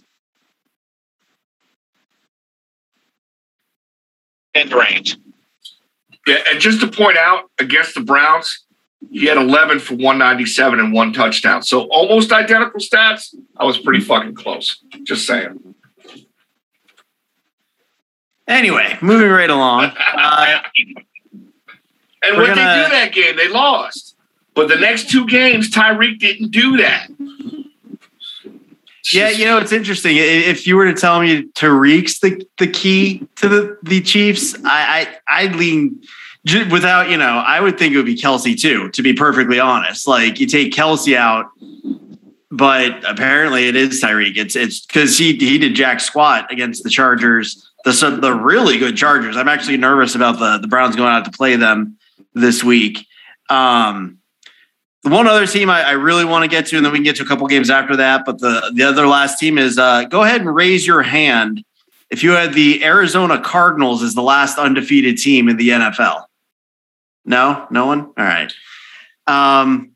End range. Yeah, and just to point out against the Browns, he had 11 for 197 and one touchdown. So almost identical stats. I was pretty fucking close. Just saying. Anyway, moving right along. Uh, And We're what they gonna- do that game, they lost. But the next two games, Tyreek didn't do that. Yeah, you know, it's interesting. If you were to tell me Tyreek's the, the key to the, the Chiefs, I, I I'd lean without, you know, I would think it would be Kelce too, to be perfectly honest. Like you take Kelce out, but apparently it is Tyreek. It's it's because he he did jack squat against the Chargers, the the really good Chargers. I'm actually nervous about the the Browns going out to play them this week. Um, the one other team I, I really want to get to, and then we can get to a couple games after that. But the the other last team is uh, go ahead and raise your hand if you had the Arizona Cardinals as the last undefeated team in the NFL. No, no one. All right. Um,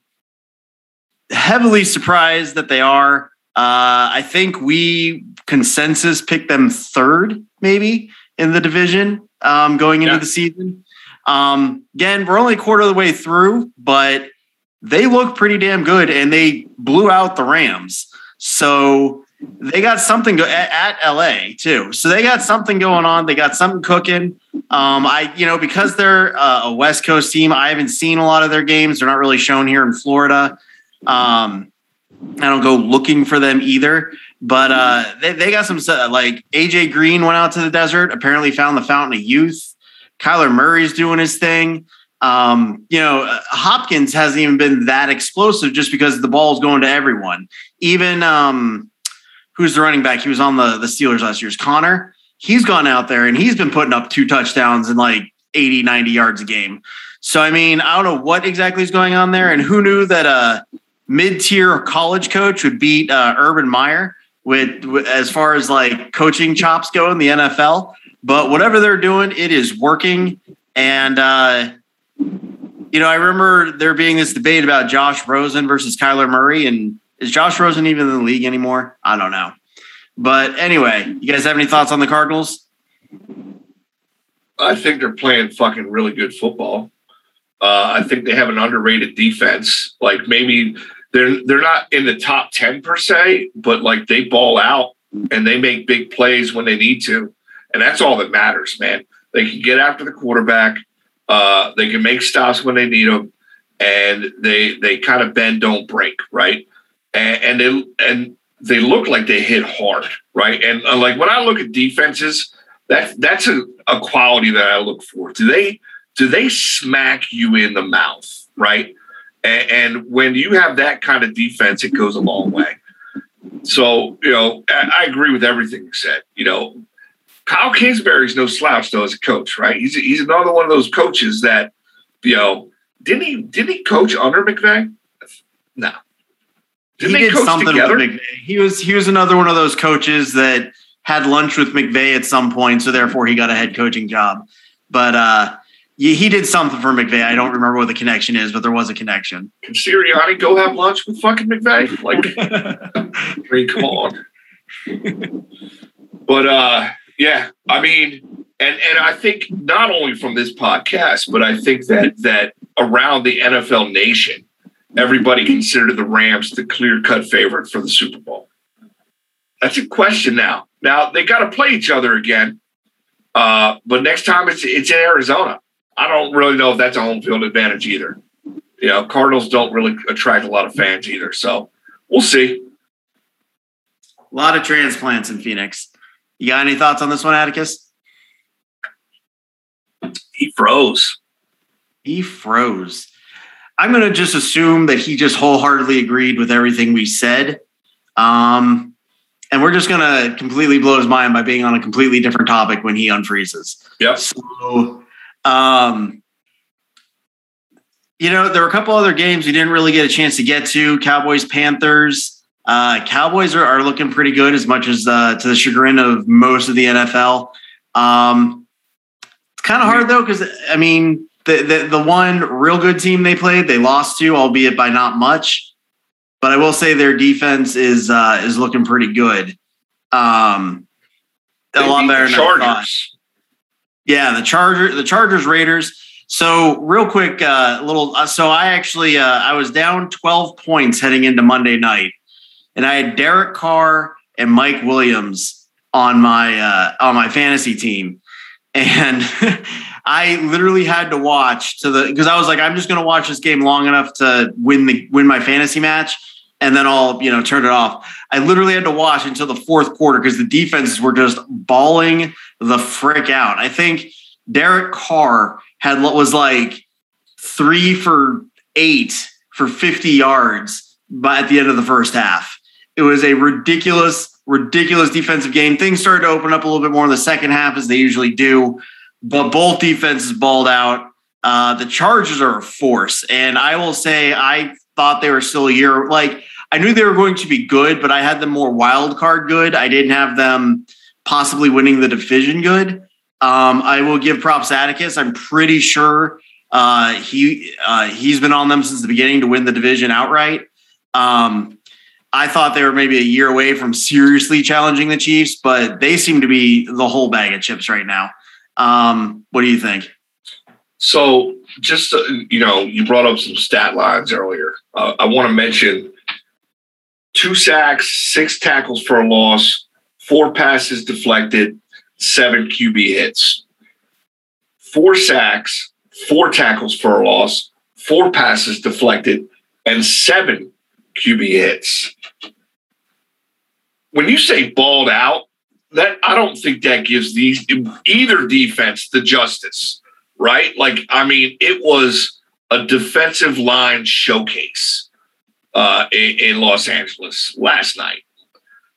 heavily surprised that they are. Uh, I think we consensus picked them third, maybe in the division um, going into Yeah. the season. Um, again, we're only a quarter of the way through, but they look pretty damn good, and they blew out the Rams. So they got something go- at, at LA too. So they got something going on. They got something cooking. Um, I, you know, because they're uh, a West Coast team, I haven't seen a lot of their games. They're not really shown here in Florida. Um, I don't go looking for them either. But uh, they, they got some like AJ Green went out to the desert, apparently found the fountain of youth. Kyler Murray's doing his thing. Um, you know, uh, Hopkins hasn't even been that explosive just because the ball's going to everyone. Even um, who's the running back? He was on the, the Steelers last year's Conner. He's gone out there and he's been putting up two touchdowns and like 80, 90 yards a game. So, I mean, I don't know what exactly is going on there. And who knew that a mid tier college coach would beat uh, Urban Meyer with, with as far as like coaching chops go in the NFL? But whatever they're doing, it is working. And, uh, you know, I remember there being this debate about Josh Rosen versus Kyler Murray. And is Josh Rosen even in the league anymore? I don't know. But anyway, you guys have any thoughts on the Cardinals? I think they're playing fucking really good football. Uh, I think they have an underrated defense. Like maybe they're they're not in the top ten per se, but like they ball out and they make big plays when they need to, and that's all that matters, man. They can get after the quarterback. Uh, they can make stops when they need them, and they they kind of bend don't break, right? And, and they and they look like they hit hard, right? And uh, like when I look at defenses, that that's a, a quality that I look for. Do they do they smack you in the mouth, right? And, and when you have that kind of defense, it goes a long way. So you know, I, I agree with everything you said. You know, Kyle Kingsbury's no slouch though as a coach, right? He's he's another one of those coaches that you know didn't he didn't he coach under McVay? No. Didn't he did coach something together? with McVay. He was he was another one of those coaches that had lunch with McVay at some point, so therefore he got a head coaching job. But uh, he, he did something for McVay. I don't remember what the connection is, but there was a connection. Can Sirianni go have lunch with fucking McVay? Like, I mean, come on. But uh, yeah, I mean, and and I think not only from this podcast, but I think that that around the NFL nation, everybody considered the Rams the clear cut favorite for the Super Bowl. That's a question now. Now they got to play each other again, uh, but next time it's it's in Arizona. I don't really know if that's a home field advantage either. You know, Cardinals don't really attract a lot of fans either, so we'll see. A lot of transplants in Phoenix. You got any thoughts on this one, Atticus? He froze. He froze. I'm going to just assume that he just wholeheartedly agreed with everything we said. Um, and we're just going to completely blow his mind by being on a completely different topic when he unfreezes. Yep. So, um, you know, there were a couple other games we didn't really get a chance to get to. Cowboys, Panthers. Uh, Cowboys are, are looking pretty good, as much as uh, to the chagrin of most of the NFL. Um, it's kind of hard though, because I mean, the, the the one real good team they played, they lost to, albeit by not much. But I will say their defense is uh, is looking pretty good. Um, a lot better the than I thought. Chargers. Yeah, the Charger, the Chargers, Raiders. So real quick, uh, little. Uh, so I actually uh, I was down twelve points heading into Monday night, and I had Derek Carr and Mike Williams on my uh, on my fantasy team, and I literally had to watch to the because I was like I'm just going to watch this game long enough to win the win my fantasy match, and then I'll, you know, turn it off. I literally had to watch until the fourth quarter because the defenses were just bawling the frick out. I think Derek Carr had what was like three for eight for 50 yards by at the end of the first half. It was a ridiculous, ridiculous defensive game. Things started to open up a little bit more in the second half as they usually do, but both defenses balled out. Uh, the Chargers are a force, and I will say I thought they were still a year like I knew they were going to be good, but I had them more wild card good. I didn't have them possibly winning the division good. Um, I will give props to Atticus. I'm pretty sure uh, he uh, he's been on them since the beginning to win the division outright. Um, I thought they were maybe a year away from seriously challenging the Chiefs, but they seem to be the whole bag of chips right now. Um, what do you think? So, just uh, you know, you brought up some stat lines earlier. Uh, I want to mention two sacks, six tackles for a loss, four passes deflected, seven QB hits. Four sacks, four tackles for a loss, four passes deflected, and seven QB hits. When you say balled out, that I don't think that gives these either defense the justice, right? Like, I mean, it was a defensive line showcase uh, in, in, Los Angeles last night.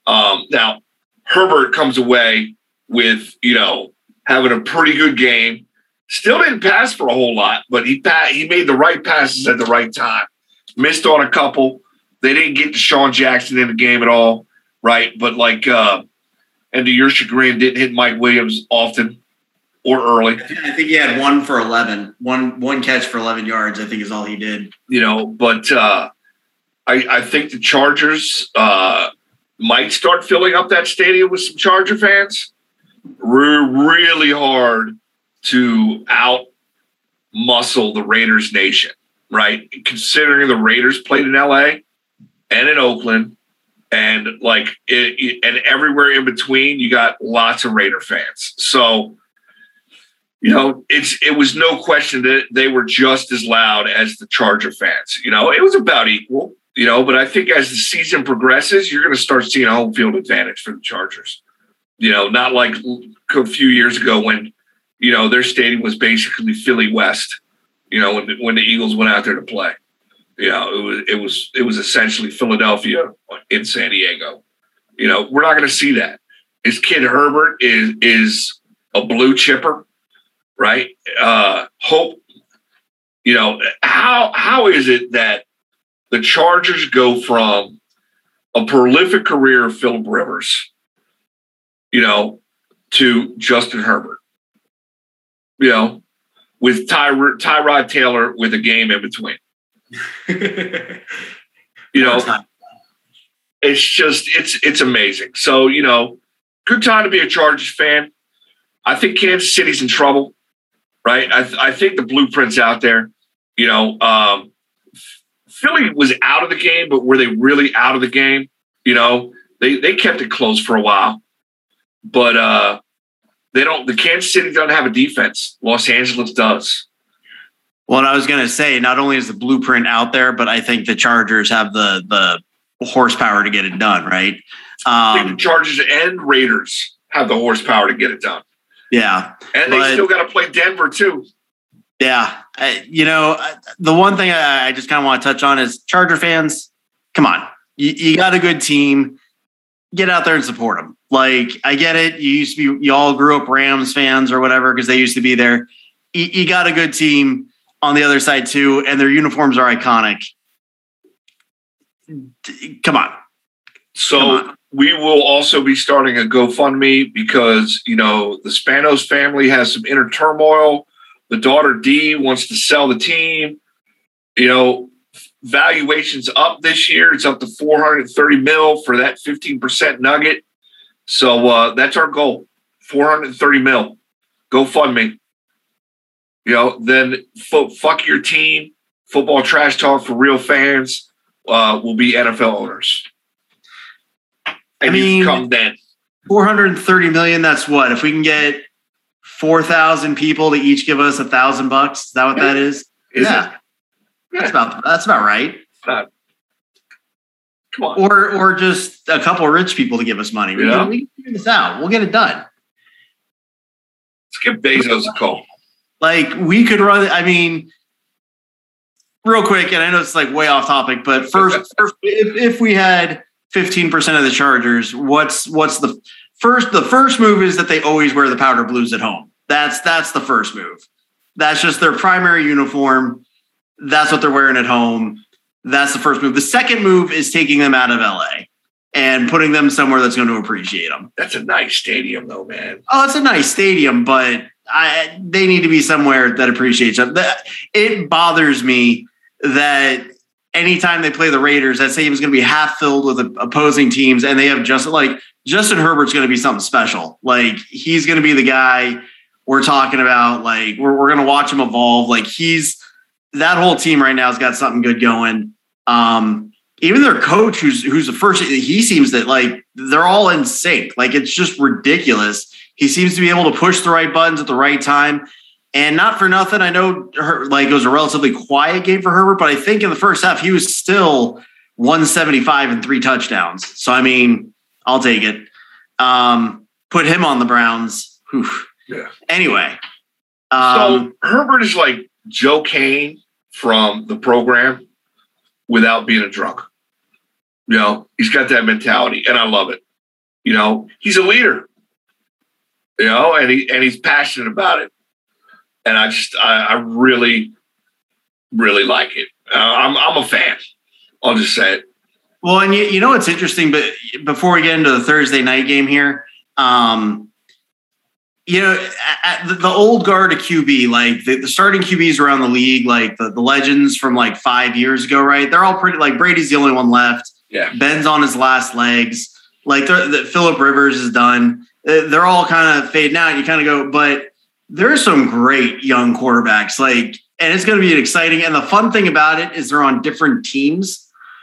Um, now, Herbert comes away with you know having a pretty good game. Still didn't pass for a whole lot, but he he made the right passes at the right time. Missed on a couple. They didn't get DeSean Jackson in the game at all, right? But like, uh, and to your chagrin, didn't hit Mike Williams often or early. I think he had one for 11, one, one catch for 11 yards, I think is all he did. You know, but uh, I, I think the Chargers uh, might start filling up that stadium with some Charger fans. We're really hard to out muscle the Raiders nation, right? Considering the Raiders played in LA and in Oakland and like it, it, and everywhere in between, you got lots of Raider fans. So, you know, it's it was no question that they were just as loud as the Charger fans. You know, it was about equal you know, but I think as the season progresses, you're going to start seeing a home field advantage for the Chargers. You know, not like a few years ago when, you know, their stadium was basically Philly West. You know, when when the Eagles went out there to play, you know, it was it was it was essentially Philadelphia in San Diego. You know, we're not going to see that. His kid Herbert is is a blue chipper, right? Uh, hope. You know how how is it that the Chargers go from a prolific career of Philip Rivers, you know, to Justin Herbert, you know, with Ty, Tyrod Taylor with a game in between. You know, it's just it's it's amazing. So you know, good time to be a Chargers fan. I think Kansas City's in trouble, right? I, th- I think the blueprint's out there. You know, um, Philly was out of the game, but were they really out of the game? You know, they they kept it close for a while, but uh, they don't. The Kansas City doesn't have a defense. Los Angeles does. Well, I was going to say, not only is the blueprint out there, but I think the Chargers have the the horsepower to get it done. Right? Um, the Chargers and Raiders have the horsepower to get it done. Yeah, and they still got to play Denver too. Yeah, I, you know, the one thing I, I just kind of want to touch on is Charger fans. Come on, you, you, got a good team. Get out there and support them. Like I get it. You used to be, you all grew up Rams fans or whatever because they used to be there. You, you got a good team on the other side too, and their uniforms are iconic. Come on. So Come on. we will also be starting a GoFundMe because you know the Spanos family has some inner turmoil the daughter D wants to sell the team. You know, valuation's up this year. It's up to 430 mil for that 15% nugget. So uh, that's our goal 430 mil. Go fund me. You know, then f- fuck your team. Football trash talk for real fans uh, will be NFL owners. And I mean, come then. 430 million. That's what? If we can get four thousand people to each give us a thousand bucks. Is that what that is? is yeah. It? That's about that's about right. Come on. or or just a couple of rich people to give us money. We, Yeah. can, we can figure this out. We'll get it done. Let's give Bezos a call. Like we could run. I mean, real quick, and I know it's like way off topic, but first, first if, if we had fifteen percent of the Chargers, what's what's the first? The first move is that they always wear the powder blues at home. That's that's the first move. That's just their primary uniform. That's what they're wearing at home. That's the first move. The second move is taking them out of LA and putting them somewhere that's going to appreciate them. That's a nice stadium, though, man. Oh, it's a nice stadium, but I, they need to be somewhere that appreciates them. It bothers me that anytime they play the Raiders, that stadium is going to be half filled with opposing teams, and they have just like Justin Herbert's going to be something special. Like he's going to be the guy we're talking about. Like we're we're going to watch him evolve. Like he's that whole team right now has got something good going. Um, even their coach, who's who's the first, he seems that like they're all in sync. Like it's just ridiculous. He seems to be able to push the right buttons at the right time. And not for nothing, I know her, like it was a relatively quiet game for Herbert, but I think in the first half he was still 175 and three touchdowns. So I mean, I'll take it. Um, put him on the Browns. Whew. Yeah. Anyway, um, so Herbert is like Joe Kane from the program without being a drunk. You know, he's got that mentality, and I love it. You know, he's a leader. You know, and he and he's passionate about it. And I just, I, I really, really like it. Uh, I'm, I'm a fan. I'll just say it. Well, and you, you know what's interesting, but before we get into the Thursday night game here, um, you know, the, the old guard of QB, like the, the starting QBs around the league, like the, the legends from like five years ago, right? They're all pretty like Brady's the only one left. Yeah. Ben's on his last legs. Like the, Philip Rivers is done. Uh, They're all kind of fading out. You kind of go, but there are some great young quarterbacks. Like, and it's going to be an exciting. And the fun thing about it is they're on different teams.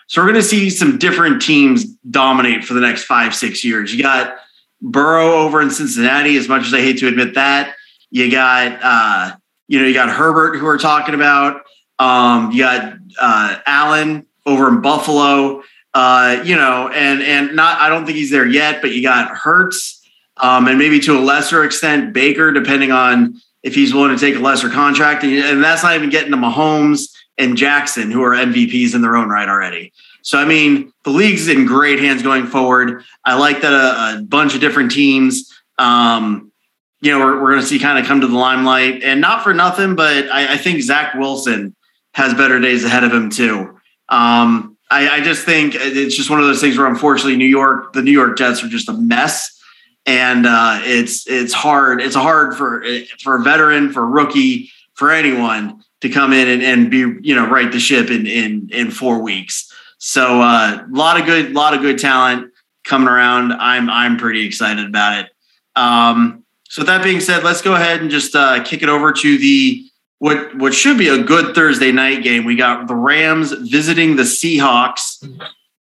So we're going to see some different teams dominate for the next five, six years. You got Burrow over in Cincinnati, as much as I hate to admit that. You got, uh, you know, you got Herbert, who we're talking about. Um, you got uh, Allen over in Buffalo. Uh, you know, and and not, I don't think he's there yet, but you got Hurts, um, and maybe to a lesser extent Baker, depending on if he's willing to take a lesser contract. And, and that's not even getting to Mahomes and Jackson, who are MVPs in their own right already. So, I mean, the league's in great hands going forward. I like that a, a bunch of different teams, um, you know, we're, we're going to see kind of come to the limelight. And not for nothing, but I, I think Zach Wilson has better days ahead of him, too. Um, I, I just think it's just one of those things where, unfortunately, New York, the New York Jets are just a mess. And uh, it's it's hard. It's hard for for a veteran, for a rookie, for anyone to come in and, and be you know right the ship in in in four weeks. So a uh, lot of good, lot of good talent coming around. I'm I'm pretty excited about it. Um, so with that being said, let's go ahead and just uh, kick it over to the what what should be a good Thursday night game. We got the Rams visiting the Seahawks.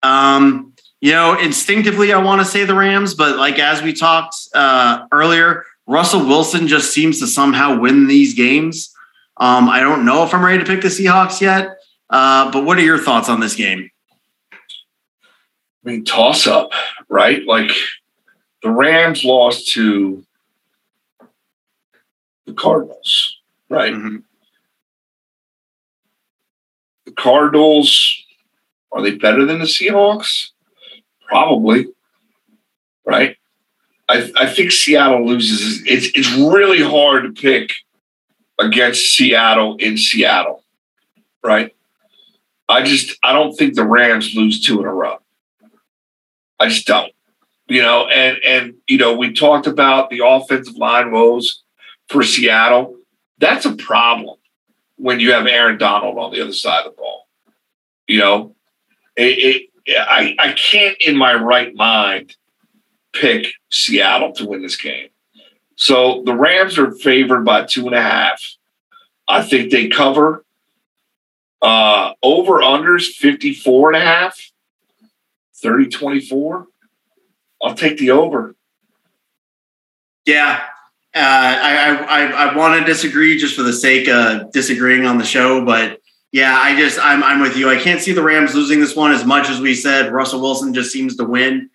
Um, you know, instinctively, I want to say the Rams, but like as we talked uh, earlier, Russell Wilson just seems to somehow win these games. Um, I don't know if I'm ready to pick the Seahawks yet, uh, but what are your thoughts on this game? I mean, toss up, right? Like the Rams lost to the Cardinals, right? Mm-hmm. The Cardinals, are they better than the Seahawks? Probably, right? I, I think Seattle loses. It's it's really hard to pick against Seattle in Seattle, right? I just I don't think the Rams lose two in a row. I just don't. You know, and and you know, we talked about the offensive line woes for Seattle. That's a problem when you have Aaron Donald on the other side of the ball. You know, it, it, I I can't in my right mind pick Seattle to win this game. So the Rams are favored by two and a half. I think they cover uh, over unders 54 and a half, 30 24. I'll take the over. Yeah. Uh, I, I, I want to disagree just for the sake of disagreeing on the show, but Yeah, I just I'm I'm with you. I can't see the Rams losing this one as much as we said. Russell Wilson just seems to win.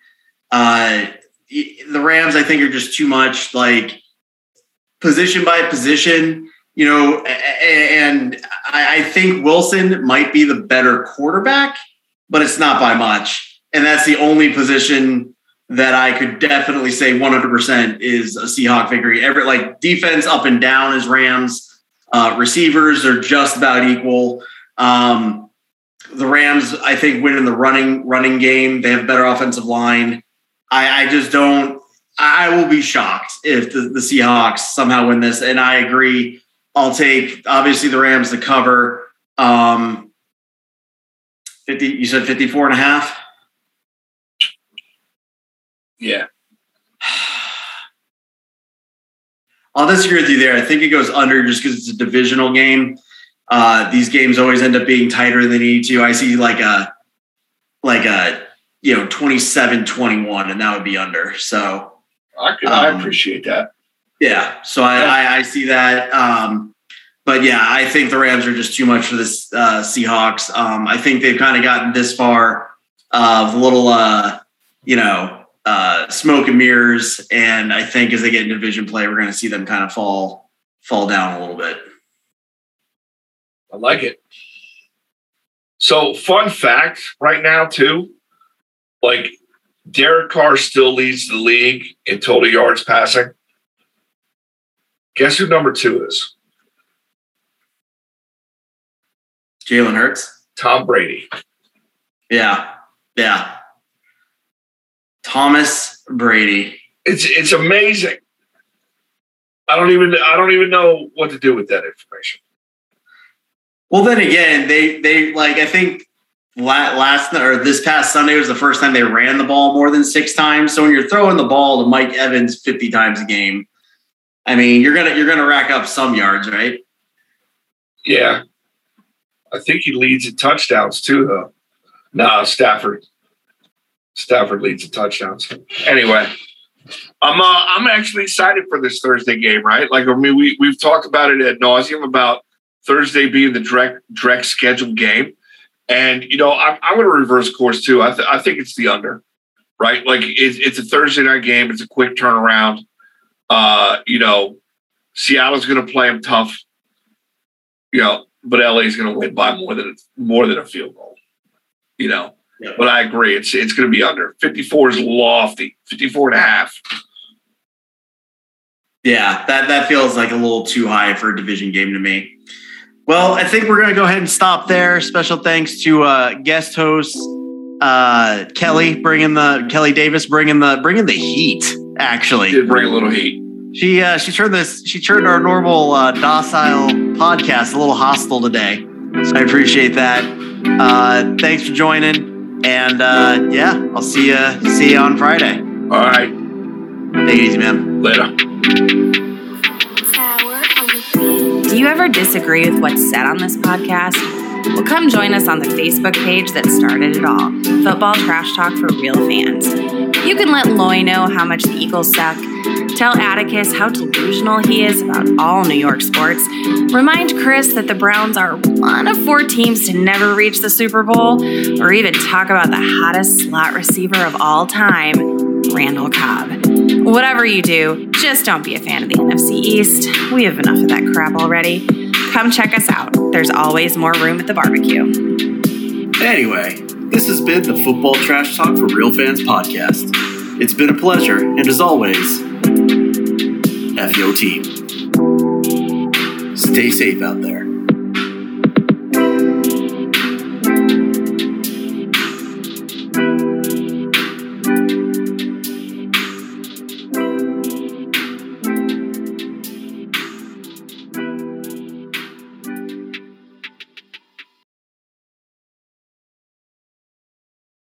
Uh, the Rams, I think, are just too much like position by position, you know. And I think Wilson might be the better quarterback, but it's not by much. And that's the only position that I could definitely say 100% is a Seahawk victory. Every like defense up and down is Rams. Uh, receivers are just about equal. Um, the Rams, I think, win in the running running game. They have better offensive line. I, I just don't. I will be shocked if the, the Seahawks somehow win this. And I agree. I'll take obviously the Rams to cover. Um, 50, you said 54 and a half? Yeah. I'll disagree with you there. I think it goes under just because it's a divisional game. Uh, these games always end up being tighter than they need to. I see like a like a you know 27-21 and that would be under. So I, could, um, I appreciate that. Yeah. So I, I, I see that. Um, but yeah, I think the Rams are just too much for this uh, Seahawks. Um, I think they've kind of gotten this far of a little, uh, you know, uh, smoke and mirrors. And I think as they get into division play, we're going to see them kind of fall fall down a little bit. I like it. So, fun fact right now, too, like Derek Carr still leads the league in total yards passing. Guess who number two is? Jalen Hurts. Tom Brady. Yeah. Yeah. Thomas Brady. It's it's amazing. I don't even I don't even know what to do with that information. Well, then again, they they like I think last or this past Sunday was the first time they ran the ball more than six times. So when you're throwing the ball to Mike Evans 50 times a game, I mean you're gonna you're gonna rack up some yards, right? Yeah, I think he leads in touchdowns too, though. No, Stafford. Stafford leads in touchdowns. Anyway, I'm uh, I'm actually excited for this Thursday game, right? Like I mean, we we've talked about it at nauseum about Thursday being the direct direct scheduled game, and you know I'm I'm going to reverse course too. I th- I think it's the under, right? Like it's it's a Thursday night game. It's a quick turnaround. Uh, you know, Seattle's going to play them tough. You know, but LA is going to win by more than more than a field goal. You know, yeah. but I agree. It's it's going to be under 54 is lofty. 54 and a half. Yeah, that that feels like a little too high for a division game to me. Well, I think we're going to go ahead and stop there. Special thanks to uh, guest host uh, Kelly bringing the Kelly Davis bringing the bringing the heat. Actually, did bring a little heat. She uh, she turned this she turned our normal uh, docile podcast a little hostile today. So I appreciate that. Uh, thanks for joining, and uh, yeah, I'll see you see you on Friday. All right, take it easy, man. Later. Do you ever disagree with what's said on this podcast? Well, come join us on the Facebook page that started it all Football Trash Talk for Real Fans. You can let Loy know how much the Eagles suck Tell Atticus how delusional he is about all New York sports. Remind Chris that the Browns are one of four teams to never reach the Super Bowl, or even talk about the hottest slot receiver of all time, Randall Cobb. Whatever you do, just don't be a fan of the NFC East. We have enough of that crap already. Come check us out. There's always more room at the barbecue. Anyway, this has been the Football Trash Talk for Real Fans podcast. It's been a pleasure, and as always, F your team. Stay safe out there.